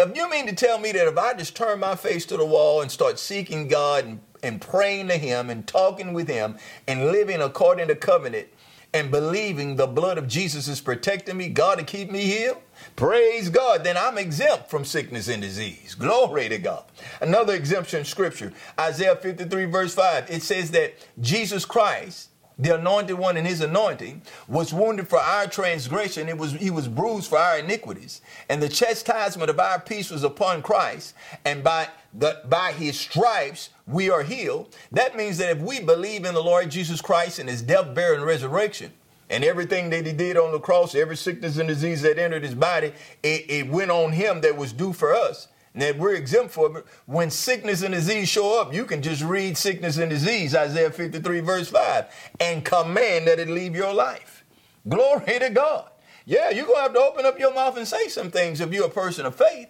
A: If you mean to tell me that if I just turn my face to the wall and start seeking God and, and praying to Him and talking with Him and living according to covenant and believing the blood of Jesus is protecting me, God to keep me healed, praise God, then I'm exempt from sickness and disease. Glory to God. Another exemption scripture, Isaiah 53, verse 5, it says that Jesus Christ the anointed one in his anointing was wounded for our transgression. It was he was bruised for our iniquities. And the chastisement of our peace was upon christ. And by the by his stripes we are healed. That means that if we believe in the lord jesus christ and his death burial and resurrection and everything that he did on the cross every sickness and disease that entered his body it, it went on him that was due for us that we're exempt for it. When sickness and disease show up, you can just read sickness and disease, Isaiah 53, verse 5, and command that it leave your life. Glory to God. Yeah, you're going to have to open up your mouth and say some things if you're a person of faith.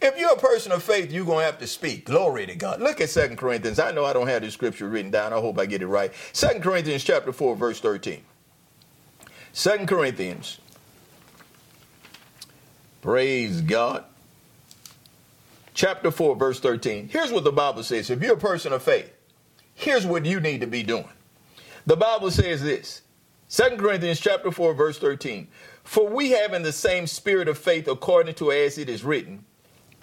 A: If you're a person of faith, you're going to have to speak. Glory to God. Look at Second Corinthians. I know I don't have the scripture written down. I hope I get it right. Second Corinthians chapter 4, verse 13. Second Corinthians. Praise God chapter 4, verse 13. Here's what the Bible says. If you're a person of faith, here's what you need to be doing. The Bible says this 2 Corinthians chapter 4, verse 13. For we have in the same spirit of faith according to as it is written,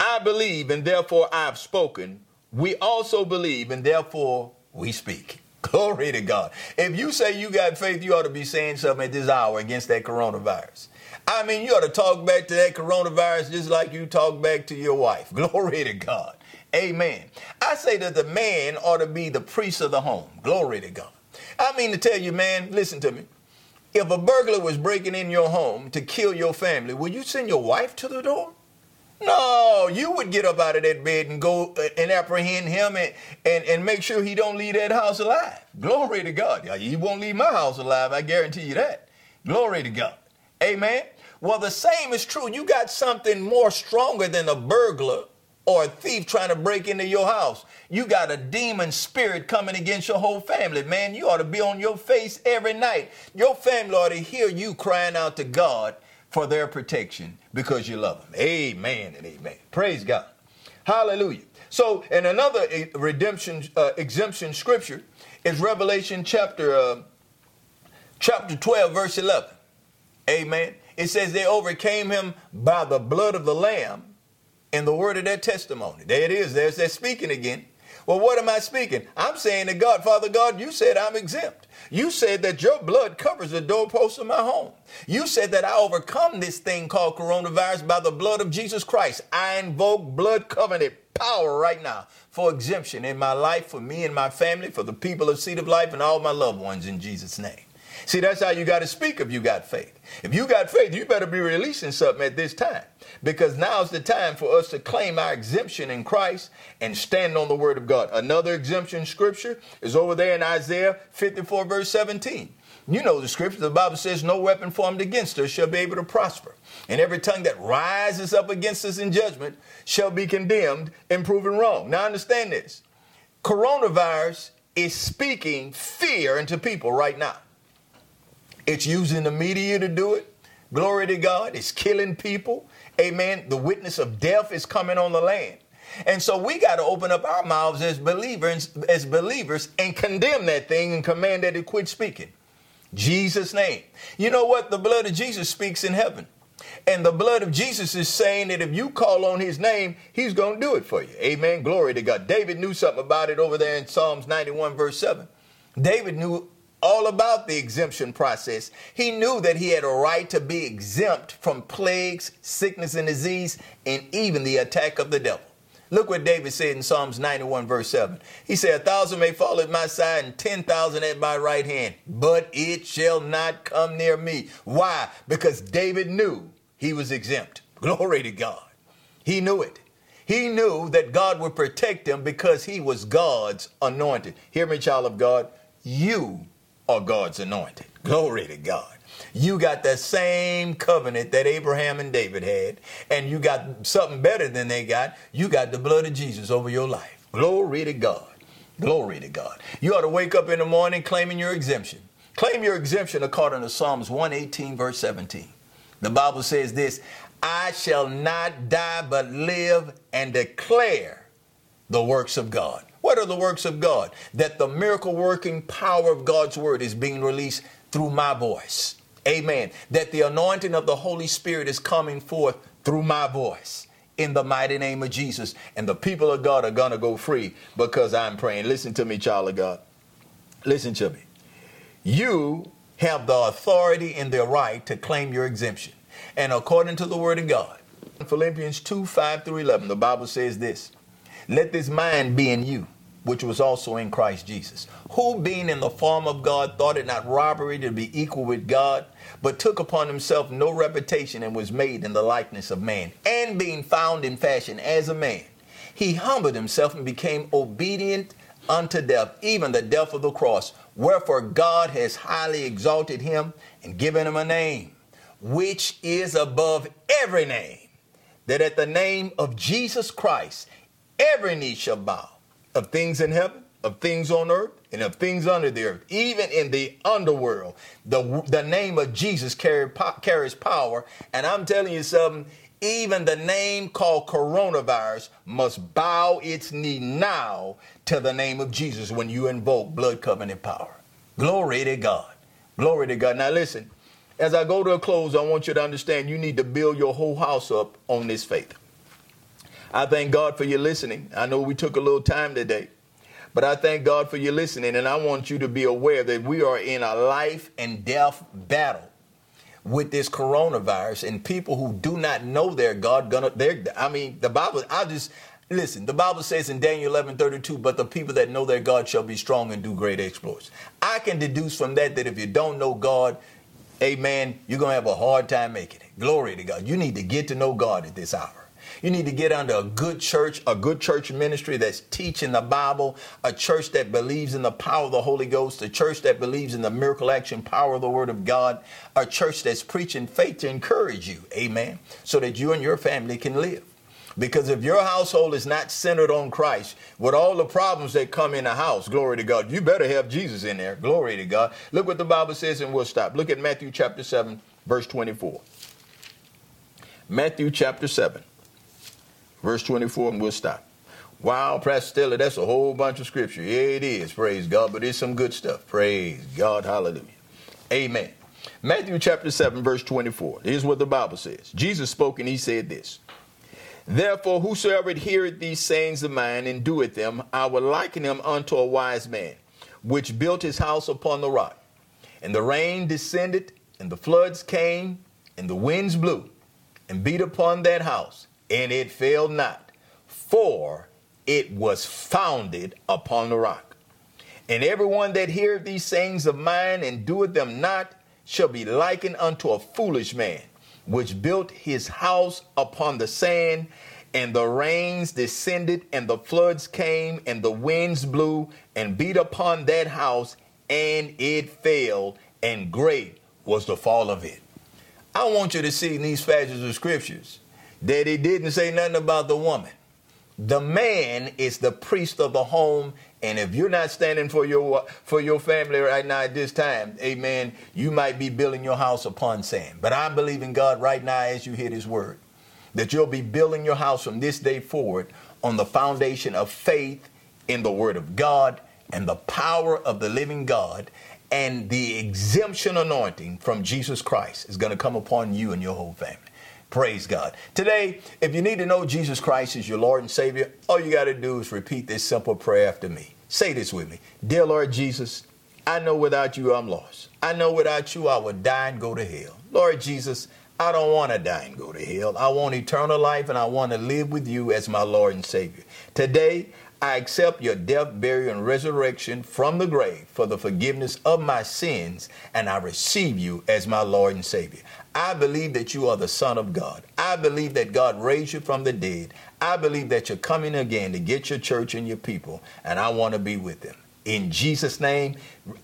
A: I believe and therefore I've spoken. We also believe and therefore we speak. Glory to God. If you say you got faith, you ought to be saying something at this hour against that coronavirus. I mean, you ought to talk back to that coronavirus just like you talk back to your wife. Glory to God. Amen. I say that the man ought to be the priest of the home. Glory to God. I mean to tell you, man, listen to me. If a burglar was breaking in your home to kill your family, would you send your wife to the door? No, you would get up out of that bed and go uh, and apprehend him and, and, and make sure he don't leave that house alive. Glory to God. He won't leave my house alive, I guarantee you that. Glory to God. Amen. Well, the same is true. You got something more stronger than a burglar or a thief trying to break into your house. You got a demon spirit coming against your whole family, man. You ought to be on your face every night. Your family ought to hear you crying out to God for their protection because you love them. Amen and amen. Praise God. Hallelujah. So, in another redemption uh, exemption scripture is Revelation chapter uh, chapter 12 verse 11. Amen. It says they overcame him by the blood of the lamb and the word of their testimony. There it is. There's that speaking again. Well, what am I speaking? I'm saying to God, Father God, you said I'm exempt. You said that your blood covers the doorpost of my home. You said that I overcome this thing called coronavirus by the blood of Jesus Christ. I invoke blood covenant power right now for exemption in my life, for me and my family, for the people of Seed of Life, and all my loved ones in Jesus' name. See, that's how you got to speak if you got faith. If you got faith, you better be releasing something at this time because now's the time for us to claim our exemption in Christ and stand on the word of God. Another exemption scripture is over there in Isaiah 54, verse 17. You know the scripture, the Bible says, No weapon formed against us shall be able to prosper. And every tongue that rises up against us in judgment shall be condemned and proven wrong. Now understand this coronavirus is speaking fear into people right now. It's using the media to do it. Glory to God. It's killing people. Amen. The witness of death is coming on the land. And so we got to open up our mouths as believers, as believers, and condemn that thing and command that it quit speaking. Jesus' name. You know what? The blood of Jesus speaks in heaven. And the blood of Jesus is saying that if you call on his name, he's going to do it for you. Amen. Glory to God. David knew something about it over there in Psalms 91, verse 7. David knew all about the exemption process. He knew that he had a right to be exempt from plagues, sickness, and disease, and even the attack of the devil. Look what David said in Psalms 91, verse 7. He said, A thousand may fall at my side and 10,000 at my right hand, but it shall not come near me. Why? Because David knew he was exempt. Glory to God. He knew it. He knew that God would protect him because he was God's anointed. Hear me, child of God. You are God's anointed. Glory to God. You got that same covenant that Abraham and David had, and you got something better than they got. You got the blood of Jesus over your life. Glory to God. Glory to God. You ought to wake up in the morning claiming your exemption. Claim your exemption according to Psalms 118, verse 17. The Bible says this I shall not die but live and declare the works of God. What are the works of God? That the miracle working power of God's word is being released through my voice. Amen. That the anointing of the Holy Spirit is coming forth through my voice in the mighty name of Jesus. And the people of God are going to go free because I'm praying. Listen to me, child of God. Listen to me. You have the authority and the right to claim your exemption. And according to the word of God, Philippians 2 5 through 11, the Bible says this Let this mind be in you which was also in Christ Jesus, who being in the form of God thought it not robbery to be equal with God, but took upon himself no reputation and was made in the likeness of man. And being found in fashion as a man, he humbled himself and became obedient unto death, even the death of the cross. Wherefore God has highly exalted him and given him a name, which is above every name, that at the name of Jesus Christ every knee shall bow of things in heaven, of things on earth, and of things under the earth. Even in the underworld, the, the name of Jesus carry, carries power. And I'm telling you something, even the name called coronavirus must bow its knee now to the name of Jesus when you invoke blood covenant power. Glory to God. Glory to God. Now listen, as I go to a close, I want you to understand you need to build your whole house up on this faith. I thank God for your listening. I know we took a little time today, but I thank God for your listening. And I want you to be aware that we are in a life and death battle with this coronavirus and people who do not know their God gonna they're I mean the Bible I just listen the Bible says in Daniel 11 32 but the people that know their God shall be strong and do great exploits. I can deduce from that that if you don't know God amen you're gonna have a hard time making it. Glory to God. You need to get to know God at this hour. You need to get under a good church, a good church ministry that's teaching the Bible, a church that believes in the power of the Holy Ghost, a church that believes in the miracle action power of the Word of God, a church that's preaching faith to encourage you. Amen. So that you and your family can live. Because if your household is not centered on Christ, with all the problems that come in the house, glory to God, you better have Jesus in there. Glory to God. Look what the Bible says, and we'll stop. Look at Matthew chapter 7, verse 24. Matthew chapter 7, verse 24, and we'll stop. Wow, Pastor Stelly, that's a whole bunch of scripture. Yeah, it is, praise God, but it's some good stuff. Praise God, hallelujah. Amen. Matthew chapter 7, verse 24. Here's what the Bible says. Jesus spoke and he said this. Therefore, whosoever heareth these sayings of mine and doeth them, I will liken him unto a wise man, which built his house upon the rock. And the rain descended, and the floods came, and the winds blew, and beat upon that house, and it fell not, for it was founded upon the rock. And everyone that heareth these sayings of mine and doeth them not shall be likened unto a foolish man which built his house upon the sand, and the rains descended, and the floods came, and the winds blew and beat upon that house, and it fell, and great was the fall of it. I want you to see in these passages of scriptures that it didn't say nothing about the woman. The man is the priest of the home, and if you're not standing for your for your family right now at this time, amen, you might be building your house upon sand. But I believe in God right now as you hear his word, that you'll be building your house from this day forward on the foundation of faith in the word of God and the power of the living God and the exemption anointing from Jesus Christ is going to come upon you and your whole family. Praise God. Today, if you need to know Jesus Christ as your Lord and Savior, all you got to do is repeat this simple prayer after me. Say this with me Dear Lord Jesus, I know without you I'm lost. I know without you I would die and go to hell. Lord Jesus, I don't want to die and go to hell. I want eternal life and I want to live with you as my Lord and Savior. Today, I accept your death, burial, and resurrection from the grave for the forgiveness of my sins, and I receive you as my Lord and Savior. I believe that you are the Son of God. I believe that God raised you from the dead. I believe that you're coming again to get your church and your people, and I want to be with them. In Jesus' name,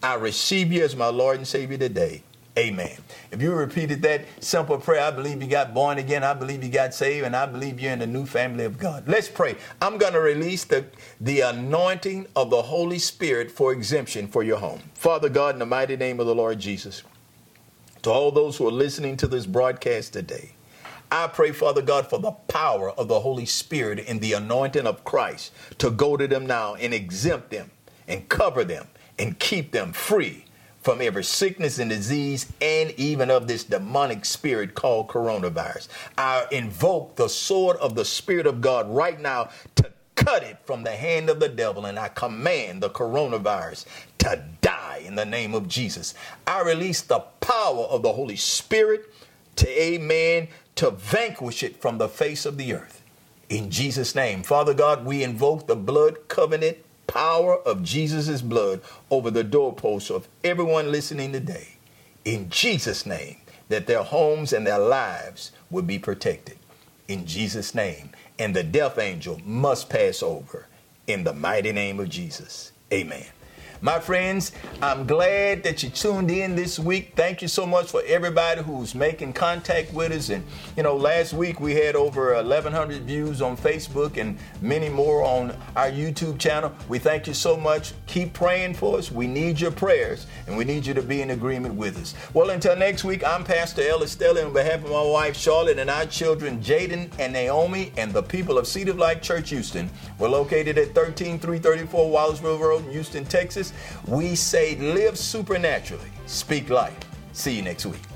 A: I receive you as my Lord and Savior today. Amen. If you repeated that simple prayer, I believe you got born again. I believe you got saved, and I believe you're in the new family of God. Let's pray. I'm going to release the, the anointing of the Holy Spirit for exemption for your home. Father God, in the mighty name of the Lord Jesus, to all those who are listening to this broadcast today, I pray, Father God, for the power of the Holy Spirit and the anointing of Christ to go to them now and exempt them and cover them and keep them free from every sickness and disease and even of this demonic spirit called coronavirus. I invoke the sword of the Spirit of God right now to cut it from the hand of the devil, and I command the coronavirus to die in the name of Jesus. I release the power of the Holy Spirit to, amen, to vanquish it from the face of the earth. In Jesus' name, Father God, we invoke the blood covenant power of Jesus' blood over the doorposts of everyone listening today. In Jesus' name, that their homes and their lives would be protected. In Jesus' name. And the death angel must pass over. In the mighty name of Jesus. Amen. My friends, I'm glad that you tuned in this week. Thank you so much for everybody who's making contact with us. And, you know, last week we had over 1,100 views on Facebook and many more on our YouTube channel. We thank you so much. Keep praying for us. We need your prayers and we need you to be in agreement with us. Well, until next week, I'm Pastor Ellis Stelly on behalf of my wife Charlotte and our children Jaden and Naomi and the people of Seed of Life Church Houston. We're located at 13334 Wallace Road, Houston, Texas. We say live supernaturally, speak life. See you next week.